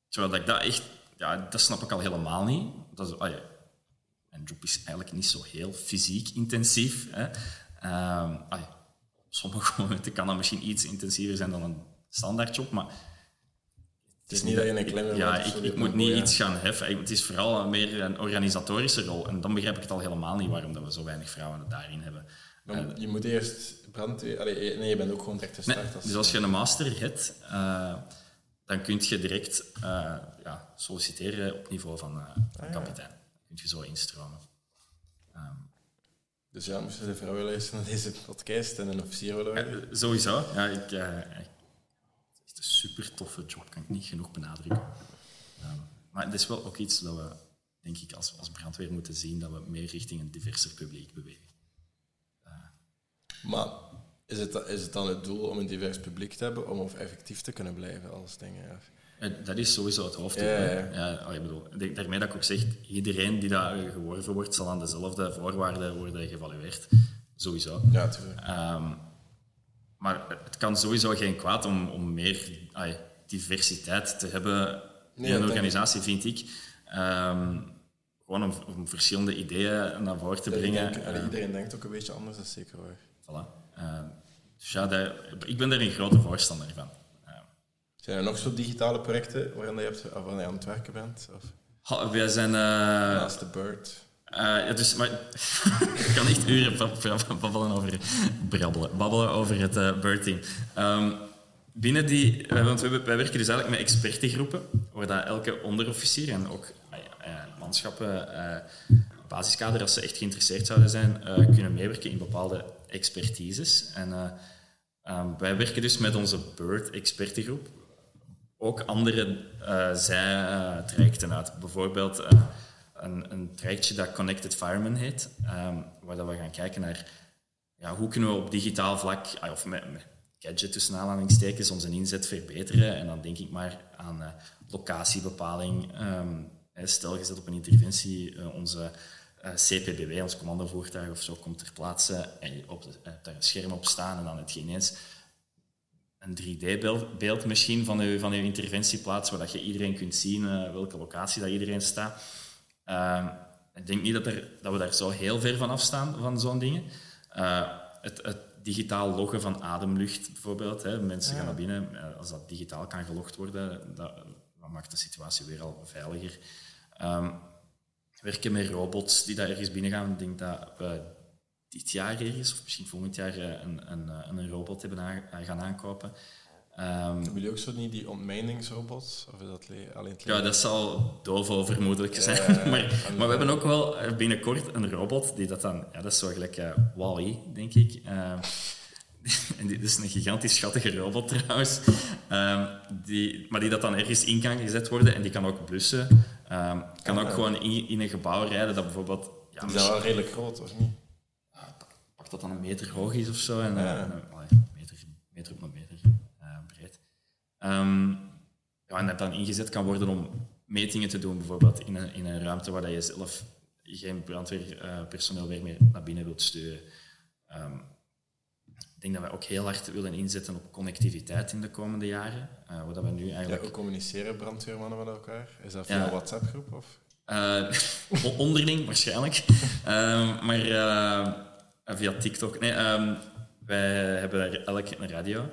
terwijl dat ik dat echt... Ja, dat snap ik al helemaal niet. Dat is, ah ja, mijn job is eigenlijk niet zo heel fysiek intensief. Hè. Ehm, ah ja, sommige momenten kan dat misschien iets intensiever zijn dan een standaardjob, maar... Het is niet dat je een kleine Ja, ik, ik moet niet ja. iets gaan heffen. Het is vooral meer een organisatorische rol. En dan begrijp ik het al helemaal niet waarom dat we zo weinig vrouwen daarin hebben. Dan, je moet eerst brandweer... Allee, nee, je bent ook gewoon direct Nee, gestart. als- dus als je een master hebt, eh, dan kun je direct eh, ja, solliciteren op niveau van eh, van Ah, ja. kapitein. Dan kun je zo instromen. Ehm, Dus ja, moesten de vrouwen luisteren naar deze podcast en een officier willen worden? sowieso. Ja, ik, eh, het is echt een super toffe job, kan ik niet genoeg benadrukken. Ehm, maar het is wel ook iets dat we, denk ik, als, als brandweer moeten zien, dat we meer richting een diverser publiek bewegen. Maar is het, is het dan het doel om een divers publiek te hebben om of effectief te kunnen blijven als dingen? Of- Dat is sowieso het hoofddoel. Ja, ja, ja. Ja, oh, ik bedoel, daarmee dat ik ook zeg, iedereen die daar eh, geworven wordt, zal aan dezelfde voorwaarden worden geëvalueerd. Sowieso. Ja. Ehm, maar het kan sowieso geen kwaad om, om meer diversiteit te hebben Nee, in een organisatie, vind ik. Ehm, gewoon om, om verschillende ideeën naar voren te Ik brengen. denk, allee, Eh, iedereen denkt ook een beetje anders, dat is zeker waar. voilà. Ehm, dus ja, daar- ik ben daar een grote voorstander van. Ehm, Zijn er nog zo digitale projecten waarin je, hebt, of waar je aan het werken bent? Of ha, wij zijn... eh, naast de Bird? Eh, ja, dus, maar, ik kan echt uren bab- bab- babbelen over, brabbelen, babbelen over het eh Bird-team. Ehm, binnen die, eh, want wij werken dus eigenlijk met expertengroepen, waar dat elke onderofficier en ook eh, manschappen, basiskader, als ze echt geïnteresseerd zouden zijn, kunnen meewerken in bepaalde expertises. En uh, um, wij werken dus met onze Bird expertengroep ook andere uh, zijtrajecten uit. Bijvoorbeeld uh, een, een trajectje dat Connected Fireman heet, um, waar dat we gaan kijken naar ja, hoe kunnen we op digitaal vlak, of met, met gadget tussen aanhalingstekens, onze inzet verbeteren. En dan denk ik maar aan uh, locatiebepaling. Um, stel, je op een interventie onze CPBW, ons commandovoertuig of zo, komt ter plaatse en daar een scherm op staan en dan het eens een 3D-beeld beeld misschien van uw, van uw interventieplaats, waar dat je iedereen kunt zien uh, welke locatie dat iedereen staat. Uh, ik denk niet dat, er, dat we daar zo heel ver van afstaan, van zo'n dingen. Uh, het, het, digitaal loggen van ademlucht bijvoorbeeld. Hè. Mensen ja. gaan naar binnen. Eh, als dat digitaal kan gelogd worden, dat, dat maakt de situatie weer al veiliger. Um, werken met robots die daar ergens binnen gaan. Ik denk dat we dit jaar ergens, of misschien volgend jaar, eh, een, een, eh, een robot hebben aan, gaan aankopen. Um, Hebben jullie ook zo niet die ontmijningsrobots? Of is dat alleen het ja, dat zal Dovo vermoedelijk zijn. maar, maar we hebben ook wel eh, binnenkort een robot die dat dan... Ja, dat is zo gelijk uh, Wally, denk ik. Uh, en dit is een gigantisch schattige robot trouwens. Um, die, maar die dat dan ergens in kan gezet worden en die kan ook blussen. Um, kan ook gewoon in, in, een gebouw rijden dat bijvoorbeeld... Ja, die is wel redelijk groot, of niet? Dat dan een meter hoog is of zo. En, ja. meter, meter op een meter uh, breed. Um, ja, en dat dan ingezet kan worden om metingen te doen, bijvoorbeeld in een, in een ruimte waar je zelf geen brandweerpersoneel weer meer naar binnen wilt sturen. Um, ik denk dat wij ook heel hard willen inzetten op connectiviteit in de komende jaren. Uh, wat we nu eigenlijk... Ja, hoe communiceren brandweermannen met elkaar? Is dat via ja. WhatsApp-groep? Of? Uh, onderling waarschijnlijk. uh, maar uh, via TikTok. Nee, um, wij hebben elk een radio.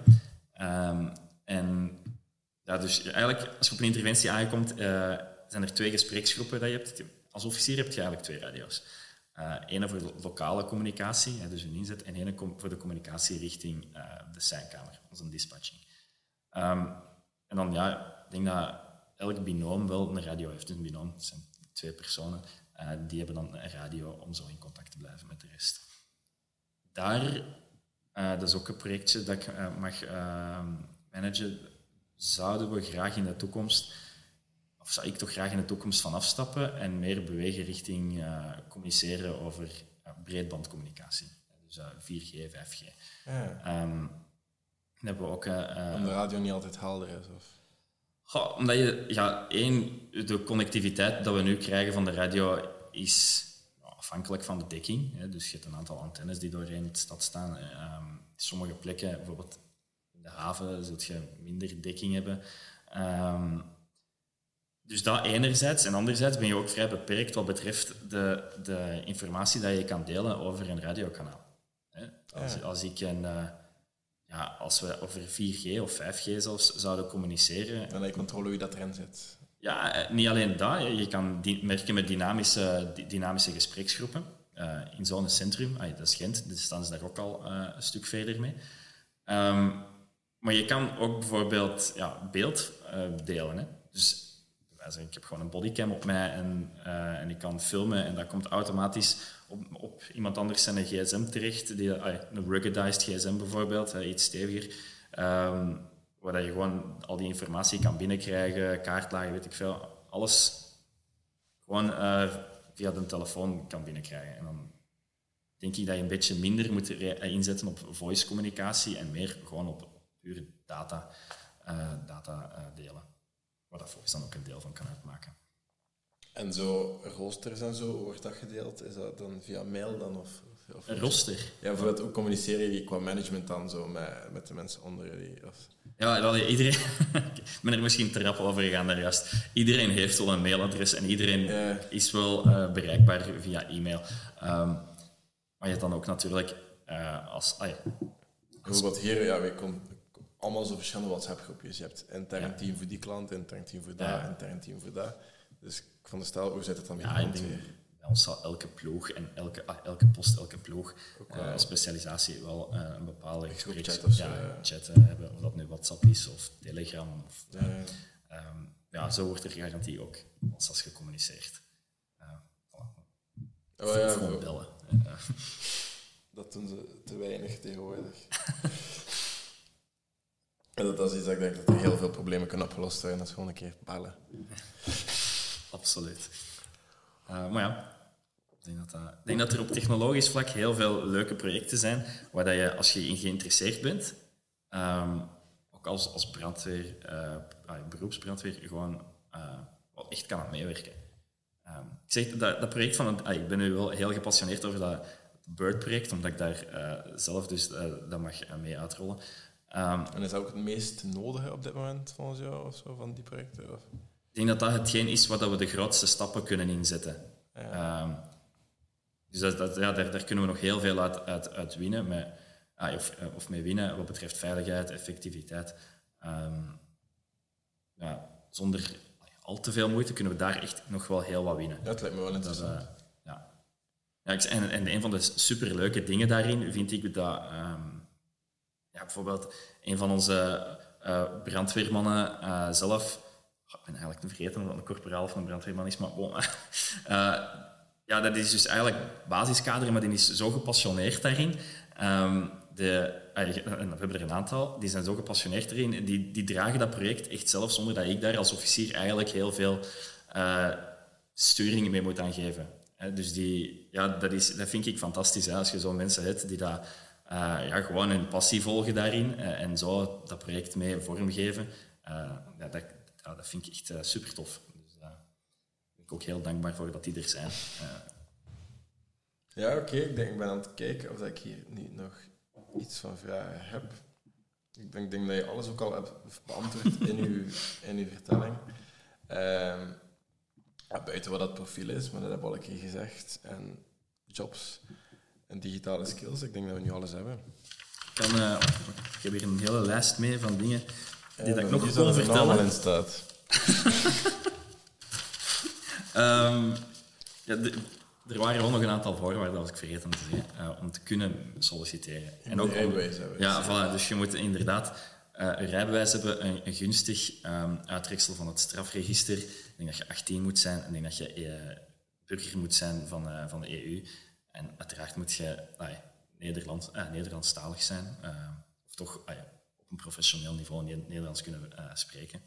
Um, en ja, dus eigenlijk, als je op een interventie aankomt, uh, zijn er twee gespreksgroepen dat je hebt. Als officier heb je eigenlijk twee radio's. Uh, ene voor de lokale communicatie, hè, dus een inzet, en ene voor de communicatie richting uh, de seinkamer, onze dispatching. Um, en dan, ja, ik denk dat elk binoom wel een radio heeft. Een binoom, dat zijn twee personen, die hebben dan een radio om zo in contact te blijven met de rest daar, uh, dat is ook een projectje dat ik uh, mag uh, managen, zouden we graag in de toekomst, of zou ik toch graag in de toekomst van afstappen en meer bewegen richting communiceren over breedbandcommunicatie. Dus 4G, 5G. Ja. Um, hebben we ook... Om de radio niet altijd helder is? Of? Goh, omdat je, ja, één, de connectiviteit dat we nu krijgen van de radio is afhankelijk van de dekking. Hè. Dus je hebt een aantal antennes die doorheen de stad staan. Um, sommige plekken, bijvoorbeeld in de haven, zult je minder dekking hebben. Um, dus dat enerzijds. En anderzijds ben je ook vrij beperkt wat betreft de, de informatie dat je kan delen over een radiokanaal. Als, als, ik een, uh, ja, als we over 4G of 5G zelfs zouden communiceren... Dan heb je controle wie dat erin zit. Ja, eh, niet alleen dat. Je kan merken met dynamische, dynamische gespreksgroepen. Uh, in zo'n centrum, dat is Gent, dus staan ze daar ook al uh, een stuk verder mee. Um, maar je kan ook bijvoorbeeld ja, beeld delen. Hè. Dus ik heb gewoon een bodycam op mij en, en ik kan filmen en dat komt automatisch op, op iemand anders zijn gsm terecht. Die, een ruggedized gsm bijvoorbeeld, iets steviger. Um, waar je gewoon al die informatie kan binnenkrijgen, kaartlagen, weet ik veel. Alles gewoon uh, via de telefoon kan binnenkrijgen. En dan denk ik dat je een beetje minder moet inzetten op voice communicatie en meer gewoon op pure data, uh, data uh, delen. Waar dat volgens dan ook een deel van kan uitmaken. En zo roosters en zo, wordt dat gedeeld? Is dat dan via mail dan? Of, of een roster? Ja, bijvoorbeeld hoe communiceren je qua management dan zo met, met de mensen onder die? Of? Ja, wel, iedereen... ik ben er misschien te rap over gegaan daar juist. Iedereen heeft wel een mailadres en iedereen is wel uh, bereikbaar via e-mail. Um, maar je hebt dan ook natuurlijk uh, als... Ah, ja, Bijvoorbeeld hier, ja, wij komen allemaal zo verschillende WhatsApp-groepjes. Je hebt intern ja. team voor die klant, intern team voor dat, intern team voor dat. Dus ik vond de stel, hoe zit het dan met ja, bij ons zal elke ploeg en elke, ah, elke post, elke ploeg, uh, specialisatie wel uh, een bepaalde chat of ja, chat hebben. Of dat nu WhatsApp is of Telegram. Of, ja, ja. Um, ja, zo wordt er garantie ook als, gecommuniceerd. Voilà. oh, ja, bellen. dat doen ze te weinig tegenwoordig. en dat, dat is iets dat ik denk dat er heel veel problemen kunnen opgelost worden. Dat is gewoon een keer bellen. Absoluut. Uh, maar ja, ik denk, dat, ik denk dat er op technologisch vlak heel veel leuke projecten zijn waar dat je, als je in geïnteresseerd bent, um, ook als, als brandweer, uh, beroepsbrandweer, gewoon wel echt kan aan meewerken. Um, ik zeg dat, dat project van het, ik ben nu wel heel gepassioneerd over dat Bird-project, omdat ik daar zelf dus dat mag mee uitrollen. Um, en is dat ook het meest nodige op dit moment volgens jou of zo, van die projecten? Of? Ik denk dat dat hetgeen is waar we de grootste stappen kunnen inzetten. Ja. Um, dus dat, dat, ja, daar, daar, kunnen we nog heel veel uit, uit, uit winnen, met, ah, of, of mee winnen wat betreft veiligheid, effectiviteit. Um, ja, zonder al te veel moeite kunnen we daar echt nog wel heel wat winnen. Dat lijkt me wel interessant. Dat, uh, ja. Ja, en, en een van de superleuke dingen daarin vind ik dat um, ja, bijvoorbeeld een van onze uh, brandweermannen uh, zelf ik ben eigenlijk te vergeten dat een corporaal of een brandweerman is, maar uh, ja, dat is dus eigenlijk basiskader, maar die is zo gepassioneerd daarin. Um, de, we hebben er een aantal, die zijn zo gepassioneerd erin, die, die dragen dat project echt zelf zonder dat ik daar als officier eigenlijk heel veel uh, sturing mee moet aangeven. dus die, ja, dat, is, dat vind ik fantastisch, hè, als je zo mensen hebt die uh, ja, gewoon hun passie volgen daarin en zo dat project mee vormgeven. ja, dat, ja, dat vind ik echt uh, super tof. Dus daar ben ik ook heel dankbaar voor dat die er zijn. Ja, oké. Okay. Ik denk, ik ben aan het kijken of ik hier nu nog iets van vragen heb. Ik denk, denk dat je alles ook al hebt beantwoord in uw, in uw vertelling. Um, ja, buiten wat dat profiel is, maar dat heb ik al een keer gezegd. En jobs en digitale skills. Ik denk dat we nu alles hebben. Ik, kan, uh, ik heb hier een hele lijst mee van dingen die dat ik nog kon vertellen. in staat. um, ja, de, er waren wel nog een aantal voorwaarden, als ik vergeten te zeggen, uh, om te kunnen solliciteren. En ook rijbewijs hebben. Ja, voilà, dus je moet inderdaad uh, een rijbewijs hebben, een, een gunstig um, uittreksel van het strafregister. Ik denk dat je 18 moet zijn, ik denk dat je uh, burger moet zijn van, van de EU. En uiteraard moet je Nederland, Nederlandstalig zijn, of toch een professioneel niveau Nederlands kunnen uh, spreken.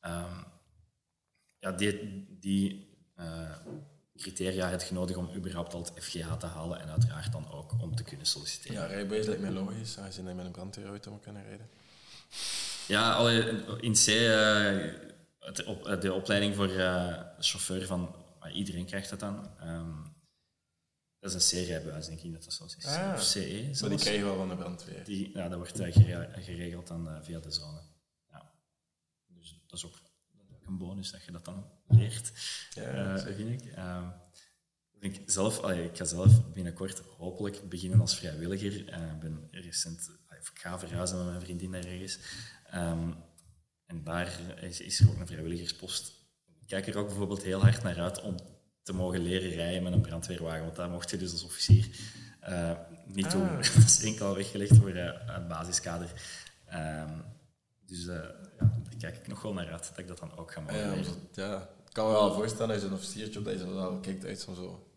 Um, ja, die, die uh, criteria heb je nodig om überhaupt al het FGH te halen en uiteraard dan ook om te kunnen solliciteren. Ja, rijbewijs lijkt mij logisch, aangezien je met een brandweerauto moet kunnen rijden. Ja, in C, uh, de opleiding voor chauffeur van iedereen krijgt dat dan. Um, dat is een C-rijbewijs, denk ik dat dat zo is. Ah, of CE. Zelfs. Maar die krijgen we wel van de brandweer. Die, ja, dat wordt uh, geregeld dan uh, via de zone. Ja. Dus dat is ook een bonus dat je dat dan leert, ja, uh, vind ik. Uh, ik, zelf, allee, ik ga zelf binnenkort hopelijk beginnen als vrijwilliger. Ik ben recent, ik ga verhuizen met mijn vriendin daar ergens. Um, en daar is, is er ook een vrijwilligerspost. Ik kijk er ook bijvoorbeeld heel hard naar uit om te mogen leren rijden met een brandweerwagen. Want daar mocht je dus als officier uh, niet ah. doen. dat is enkel weggelegd voor uh, het basiskader. Um, dus uh, ja, daar kijk ik nog wel naar uit dat ik dat dan ook ga mogen ja, leren. Ja, ik kan me wel voorstellen als je een officiertje op deze wel kijkt uit van zo...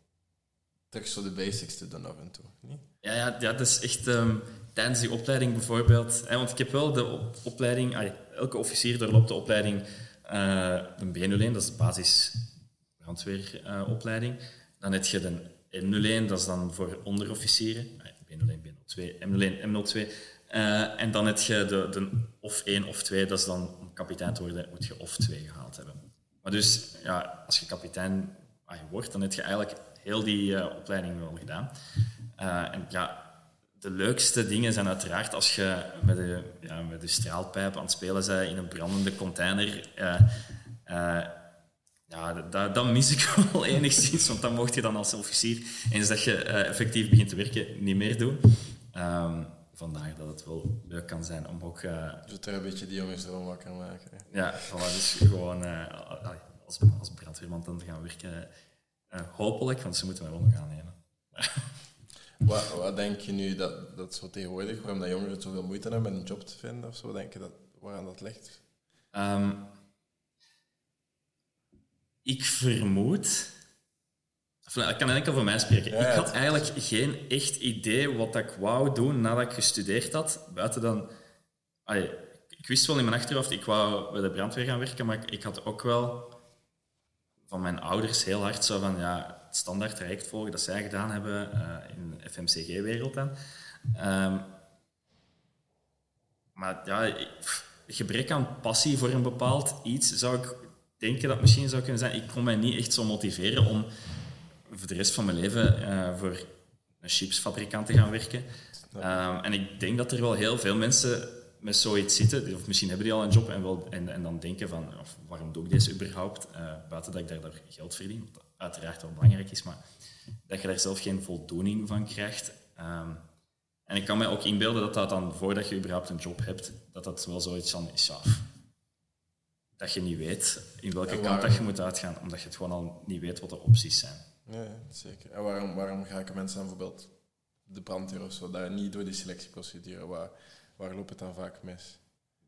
Terug zo de basics te doen af en toe. Niet? Ja, ja, ja, dat is echt... Um, tijdens die opleiding bijvoorbeeld... Hè, want ik heb wel de op opleiding... Ay, elke officier doorloopt de opleiding uh, een B01, dat is de basis brandweeropleiding. dan heb je de M01, dat is dan voor onderofficieren. B01, B02, M01, M02. Uh, en dan heb je de, de of 1 of 2, dat is dan om kapitein te worden, moet je of 2 gehaald hebben. Maar dus, ja, als je kapitein wordt, dan heb je eigenlijk heel die uh, opleiding wel gedaan. Uh, en ja, de leukste dingen zijn uiteraard als je met de, ja, met de straalpijp aan het spelen bent in een brandende container ja, dat, dat mis ik wel enigszins, want dan mocht je dan als officier, eens dat je uh, effectief begint te werken, niet meer doen. Um, vandaar dat het wel leuk kan zijn om ook... Uh, dus er een beetje die jongens erom wakker maken. Ja, voilà, dus gewoon uh, als, als brandweerman dan te gaan werken, hopelijk, want ze moeten mij wel nog aannemen. wat, wat denk je nu dat, dat zo tegenwoordig, waarom dat jongeren zoveel moeite hebben met een job te vinden of zo, denk je dat, waaraan dat ligt? Um, ik vermoed, Ik kan enkel voor mij spreken. Ja, ik had eigenlijk geen echt idee wat ik wou doen nadat ik gestudeerd had. Buiten dan... Allee, ik wist wel in mijn achterhoofd, ik wou bij de brandweer gaan werken, maar ik, ik had ook wel van mijn ouders heel hard zo van ja, het standaard traject volgen dat zij gedaan hebben eh, in de FMCG-wereld dan. Ehm, maar ja, gebrek aan passie voor een bepaald iets zou ik denken dat misschien zou kunnen zijn. Ik kon mij niet echt zo motiveren om voor de rest van mijn leven eh, voor een chipsfabrikant te gaan werken. Ehm, en ik denk dat er wel heel veel mensen met zoiets zitten, of misschien hebben die al een job en, wel, en, en dan denken van, of, waarom doe ik deze überhaupt? Eh, buiten dat ik daar, daar geld verdien, wat uiteraard wel belangrijk is, maar dat je daar zelf geen voldoening van krijgt. Ehm, en ik kan mij ook inbeelden dat dat dan, voordat je überhaupt een job hebt, dat dat wel zoiets van is, ja, dat je niet weet in welke kant dat je moet uitgaan, omdat je het gewoon al niet weet wat de opties zijn. Ja, zeker. En waarom, waarom gaan mensen dan bijvoorbeeld de brandweer of zo, daar niet door die selectieprocedure, waar, waar loopt het dan vaak mis?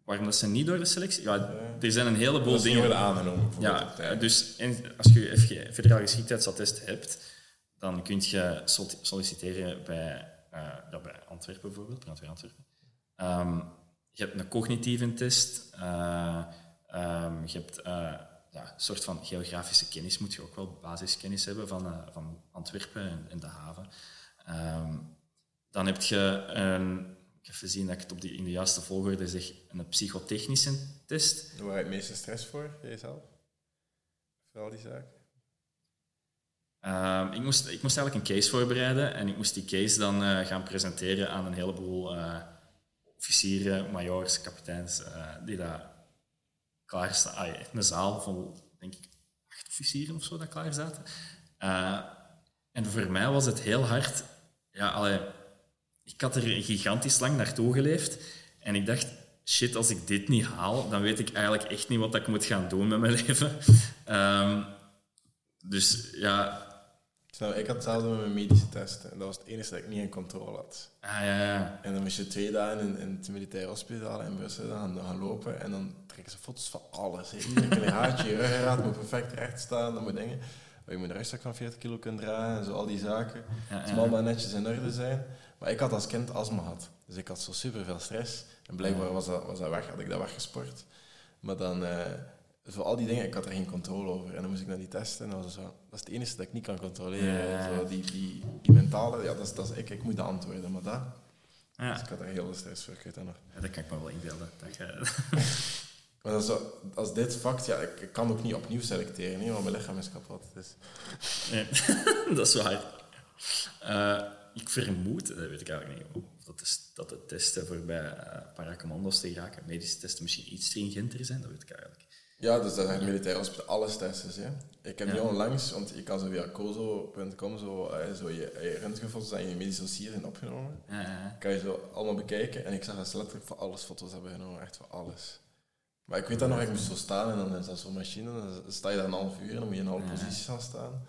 Waarom dat ze niet door de selectie... Ja, er zijn een heleboel Dat dingen... worden aangenomen, Ja, dus en als je FG federaal geschiktheidsattest hebt, dan kun je sol- solliciteren bij, eh, ja, bij Antwerpen bijvoorbeeld, brandweer Antwerpen. Ehm, je hebt een cognitieve test. eh, ehm, je hebt eh, ja, een soort van geografische kennis, moet je ook wel basiskennis hebben van, eh, van Antwerpen en, en de haven. Ehm, dan heb je een, ik heb gezien dat ik het op die, in de juiste volgorde zeg, een psychotechnische test. Waar heb je het meeste stress voor, jijzelf? Voor al die zaken? Ehm, ik, moest, ik moest eigenlijk een case voorbereiden en ik moest die case dan eh, gaan presenteren aan een heleboel officieren, majoors, kapiteins, die daar klaar. Ah, een zaal vol, denk ik, acht officieren of zo dat klaar zaten. Eh, en voor mij was het heel hard. Ja, allee, ik had er gigantisch lang naartoe geleefd en ik dacht, shit, als ik dit niet haal, dan weet ik eigenlijk echt niet wat ik moet gaan doen met mijn leven. Ehm, dus ja, ik had hetzelfde met mijn medische testen. En dat was het enige dat ik niet in controle had. Ah, ja, ja. En dan moest je twee dagen in, in het militair hospitaal in Brussel gaan, gaan lopen. En dan trekken ze foto's van alles. een haartje, je ruggengraat moet perfect recht staan. Dat moet dingen. Je moet een rugzak van 40 kilo kunnen dragen en zo, al die zaken. ja, Het ja. moet allemaal netjes in orde zijn. Maar ik had als kind astma gehad. Dus ik had zo super veel stress. En blijkbaar was dat, was dat weg, had ik dat weggesport. Maar dan, eh, voor al die dingen, ik had er geen controle over. En dan moest ik naar die testen. En dat, was zo, dat is het enige dat ik niet kan controleren. Ja. Zo, die, die, die mentale, ja, dat is, dat is ik. Ik moet dat antwoorden. Maar dat, Ja. dus ik had er heel veel stress voor. Ik weet dat nog. Ja, dat kan ik me wel inbeelden. Dat Maar zo, als dit fact, ja, ik, ik kan ook niet opnieuw selecteren, hè, want mijn lichaam is kapot. Dus. Nee, dat is waar. Eh, ik vermoed, dat weet ik eigenlijk niet, of dat, is, dat de testen voor bij paracommando's te geraken, medische testen misschien iets stringenter zijn, dat weet ik eigenlijk. Ja, dus dat zijn militair hospitaal, alles testen. Hè. Ik heb Ja. die onlangs, want je kan zo via cozo.com zo, eh, zo je, je röntgenfoto's en je medische dossier zijn opgenomen. Ja, ja, kan je zo allemaal bekijken. En ik zag dat ze letterlijk voor alles foto's hebben genomen, echt voor alles. Maar ik weet dat nog, ik moest zo staan en dan is dat zo'n machine. Dan sta je daar een half uur en dan moet je in alle posities gaan staan.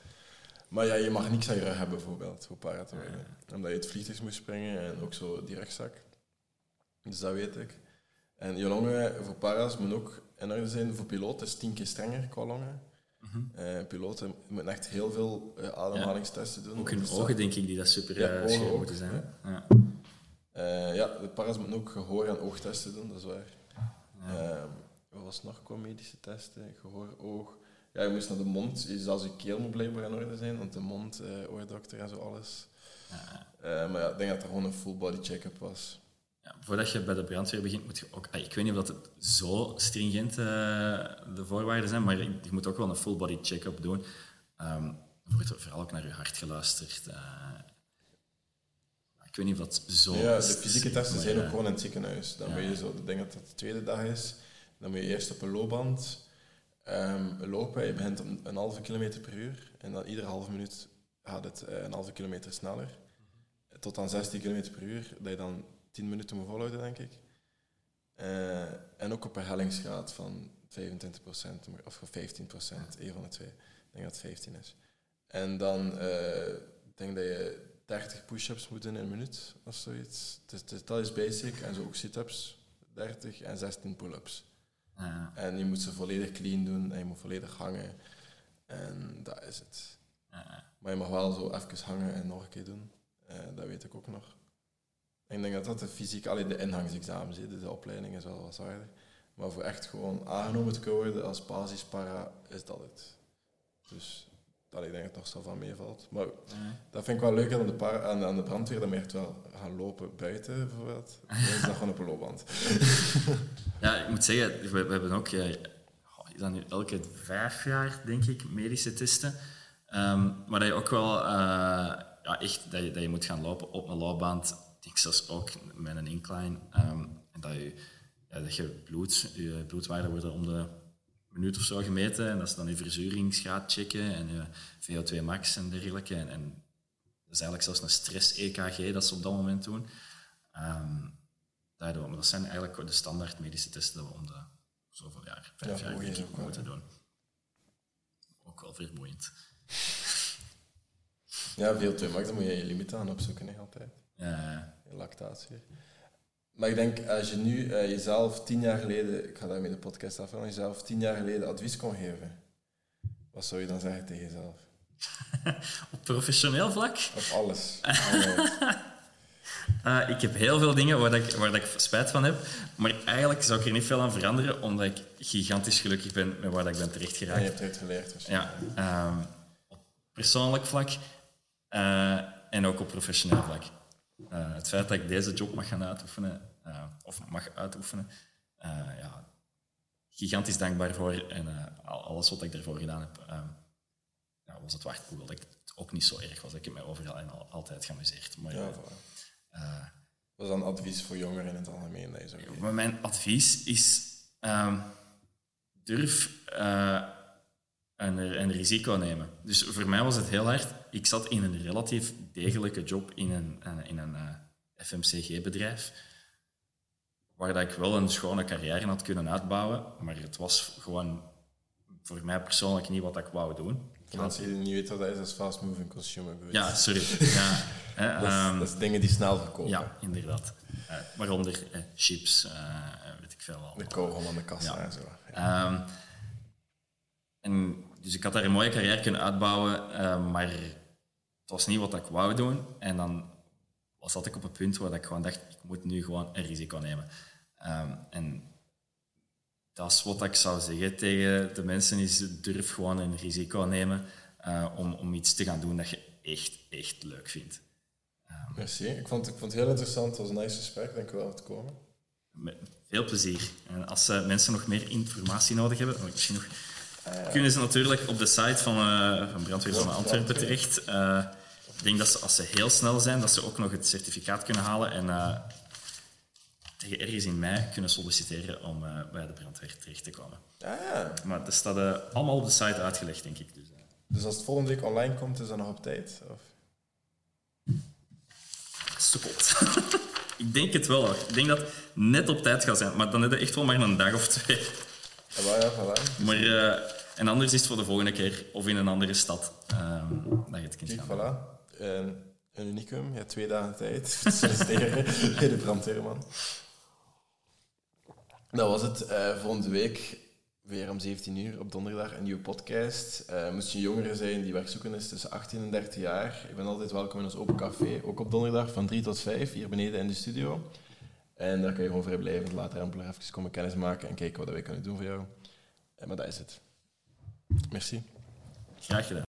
Maar ja, je mag niks aan je rug hebben bijvoorbeeld, voor para te worden. Omdat je het vliegtuig moest springen en ook zo die rugzak. Dus dat weet ik. En je longen voor para's moeten ook in orde zijn. Voor piloten is het tien keer strenger qua longen. Eh, piloten moeten echt heel veel eh, ademhalingstesten doen. Ook hun Dus dat- ogen, denk ik, die dat super Ja, eh, scherp moeten zijn. Ja. Ja, de para's moeten ook gehoor- en oogtesten doen, dat is waar. Ja. Wat was nog medische testen? Gehoor, oog. Ja, je moest naar de mond. Je- Zelfs je keel moet blijkbaar in orde zijn, want de mond, eh oordokter en zo alles. Ja. Eh, maar ja, ik denk dat er gewoon een full body check-up was. Ja, voordat je bij de brandweer begint, moet je ook... Ik weet niet of dat het zo stringent eh, de voorwaarden zijn, maar je moet ook wel een full body check-up doen. Er wordt vooral ook naar je hart geluisterd. eh. ik weet niet of dat zo... ja, de fysieke testen zijn ook gewoon in het ziekenhuis. Dan Ja. ben je zo, ik denk dat dat de tweede dag is. Dan moet je eerst op een loopband ehm, lopen. Je begint om een halve kilometer per uur. En dan iedere halve minuut gaat het eh, een halve kilometer sneller. Tot aan 16 kilometer per uur. Dat je dan 10 minuten moet volhouden, denk ik. Eh, en ook op een hellingsgraad van 25% of 15%, een van de twee. Ik denk dat het 15 is. En dan eh, denk dat je 30 push-ups moet doen in een minuut of zoiets. Dus, dus dat is basic. En zo ook sit-ups, 30 en 16 pull-ups. Ja. En je moet ze volledig clean doen en je moet volledig hangen. En dat is het. Maar je mag wel zo even hangen en nog een keer doen. Eh, dat weet ik ook nog. Ik denk dat dat de fysiek, alleen de ingangsexamens, hè, dus de opleiding is wel wat harder. Maar voor echt gewoon aangenomen te kunnen worden als basispara, is dat het. Dus dat ik denk dat het nog zo van meevalt. Maar dat vind ik wel leuk aan de, aan, aan de brandweer, dat je echt wel gaan lopen buiten bijvoorbeeld. Dan is dat gewoon op een loopband. Ja, ik moet zeggen, we, we hebben ook eh, nu elke vijf jaar, denk ik, medische testen. Ehm, maar dat je ook wel eh, ja, echt dat je, dat je moet gaan lopen op een loopband. Ik denk zelfs ook met een incline. ehm, en dat je, ja, dat je bloed, je bloedwaarden worden om de minuut of zo gemeten. En dat ze dan je verzuringsgraad checken en je VO2 max en dergelijke. En, en dat is eigenlijk zelfs een stress-EKG dat ze op dat moment doen. Ehm, daardoor, maar dat zijn eigenlijk de standaard medische testen dat we om de zoveel jaar, vijf Ja, jaar, denk ik, moeten doen. Ook wel vermoeiend. Ja, veel te max, dan moet je je limiet aan opzoeken, hè, altijd. Ja, lactatie. Maar ik denk, als je nu eh, jezelf tien jaar geleden, ik ga daarmee de podcast afhalen, jezelf tien jaar geleden advies kon geven, wat zou je dan zeggen tegen jezelf? op professioneel vlak, Op alles. Alles. eh, ik heb heel veel dingen waar, dat ik, waar dat ik spijt van heb. Maar eigenlijk zou ik er niet veel aan veranderen, omdat ik gigantisch gelukkig ben met waar dat ik ben terecht En je hebt eruit geleerd. waarschijnlijk. Ja, ehm, op persoonlijk vlak eh, en ook op professioneel vlak. Eh, het feit dat ik deze job mag gaan uitoefenen, eh, of mag uitoefenen, eh, ja, gigantisch dankbaar voor. En al- alles wat ik ervoor gedaan heb, ehm, ja, was het waard. Hoewel dat het ook niet zo erg was. Ik heb mij overal en al, altijd geamuseerd. Maar, Ja, Wat is dan advies voor jongeren in het algemeen? Maar mijn advies is: ehm, durf een, een risico nemen. Dus voor mij was het heel hard. Ik zat in een relatief degelijke job in een, een- in een eh, FMCG-bedrijf, waar dat ik wel een schone carrière had kunnen uitbouwen, maar het was gewoon voor mij persoonlijk niet wat ik wou doen. Mensen die niet weten wat dat is, dat is fast moving consumer goods. Ja, sorry. Ja, Dat is, ehm, dat is dingen die snel verkopen. ja inderdaad. Eh, waaronder eh, chips, eh, weet ik veel. De kogel aan de kassa Ja. en zo. Ja. Ehm, en dus ik had daar een mooie carrière kunnen uitbouwen, eh, maar was niet wat ik wou doen. En dan was dat ik op een punt waar ik gewoon dacht, ik moet nu gewoon een risico nemen. Ehm, en dat is wat ik zou zeggen tegen de mensen, is durf gewoon een risico nemen eh, om, om iets te gaan doen dat je echt, echt leuk vindt. Merci. Ik vond, ik vond het heel interessant. Het was een nice gesprek. Dank u wel voor het komen. Met veel plezier. En als eh, mensen nog meer informatie nodig hebben, oh, misschien nog, kunnen ze natuurlijk op de site van, eh van Brandweer van Antwerpen terecht. Ik denk dat ze, als ze heel snel zijn, dat ze ook nog het certificaat kunnen halen en eh, tegen ergens in mei kunnen solliciteren om eh, bij de brandweer terecht te komen. Ah, ja. Maar dat staat eh, allemaal op de site uitgelegd, denk ik. Dus, Dus als het volgende week online komt, is dat nog op tijd? Of? ik denk het wel. hoor. Ik denk dat het net op tijd gaat zijn, maar dan heb je echt wel maar een dag of twee. Ja, ja, voilà. Maar, en anders is het voor de volgende keer of in een andere stad ehm, dat je het kunt gaan. voilà. Een, een unicum. Hebt twee dagen tijd te bij de brandweerman. Dat was het. Eh, volgende week, weer om 17 uur op donderdag, een nieuwe podcast. Eh moest je jongeren zijn die werkzoeken is tussen 18 en 30 jaar. Je bent altijd welkom in ons open café, ook op donderdag van 3 tot 5, hier beneden in de studio. En daar kan je gewoon vrijblijvend later amper even komen kennismaken en kijken wat wij kunnen doen voor jou. En maar dat is het. Merci. Graag gedaan.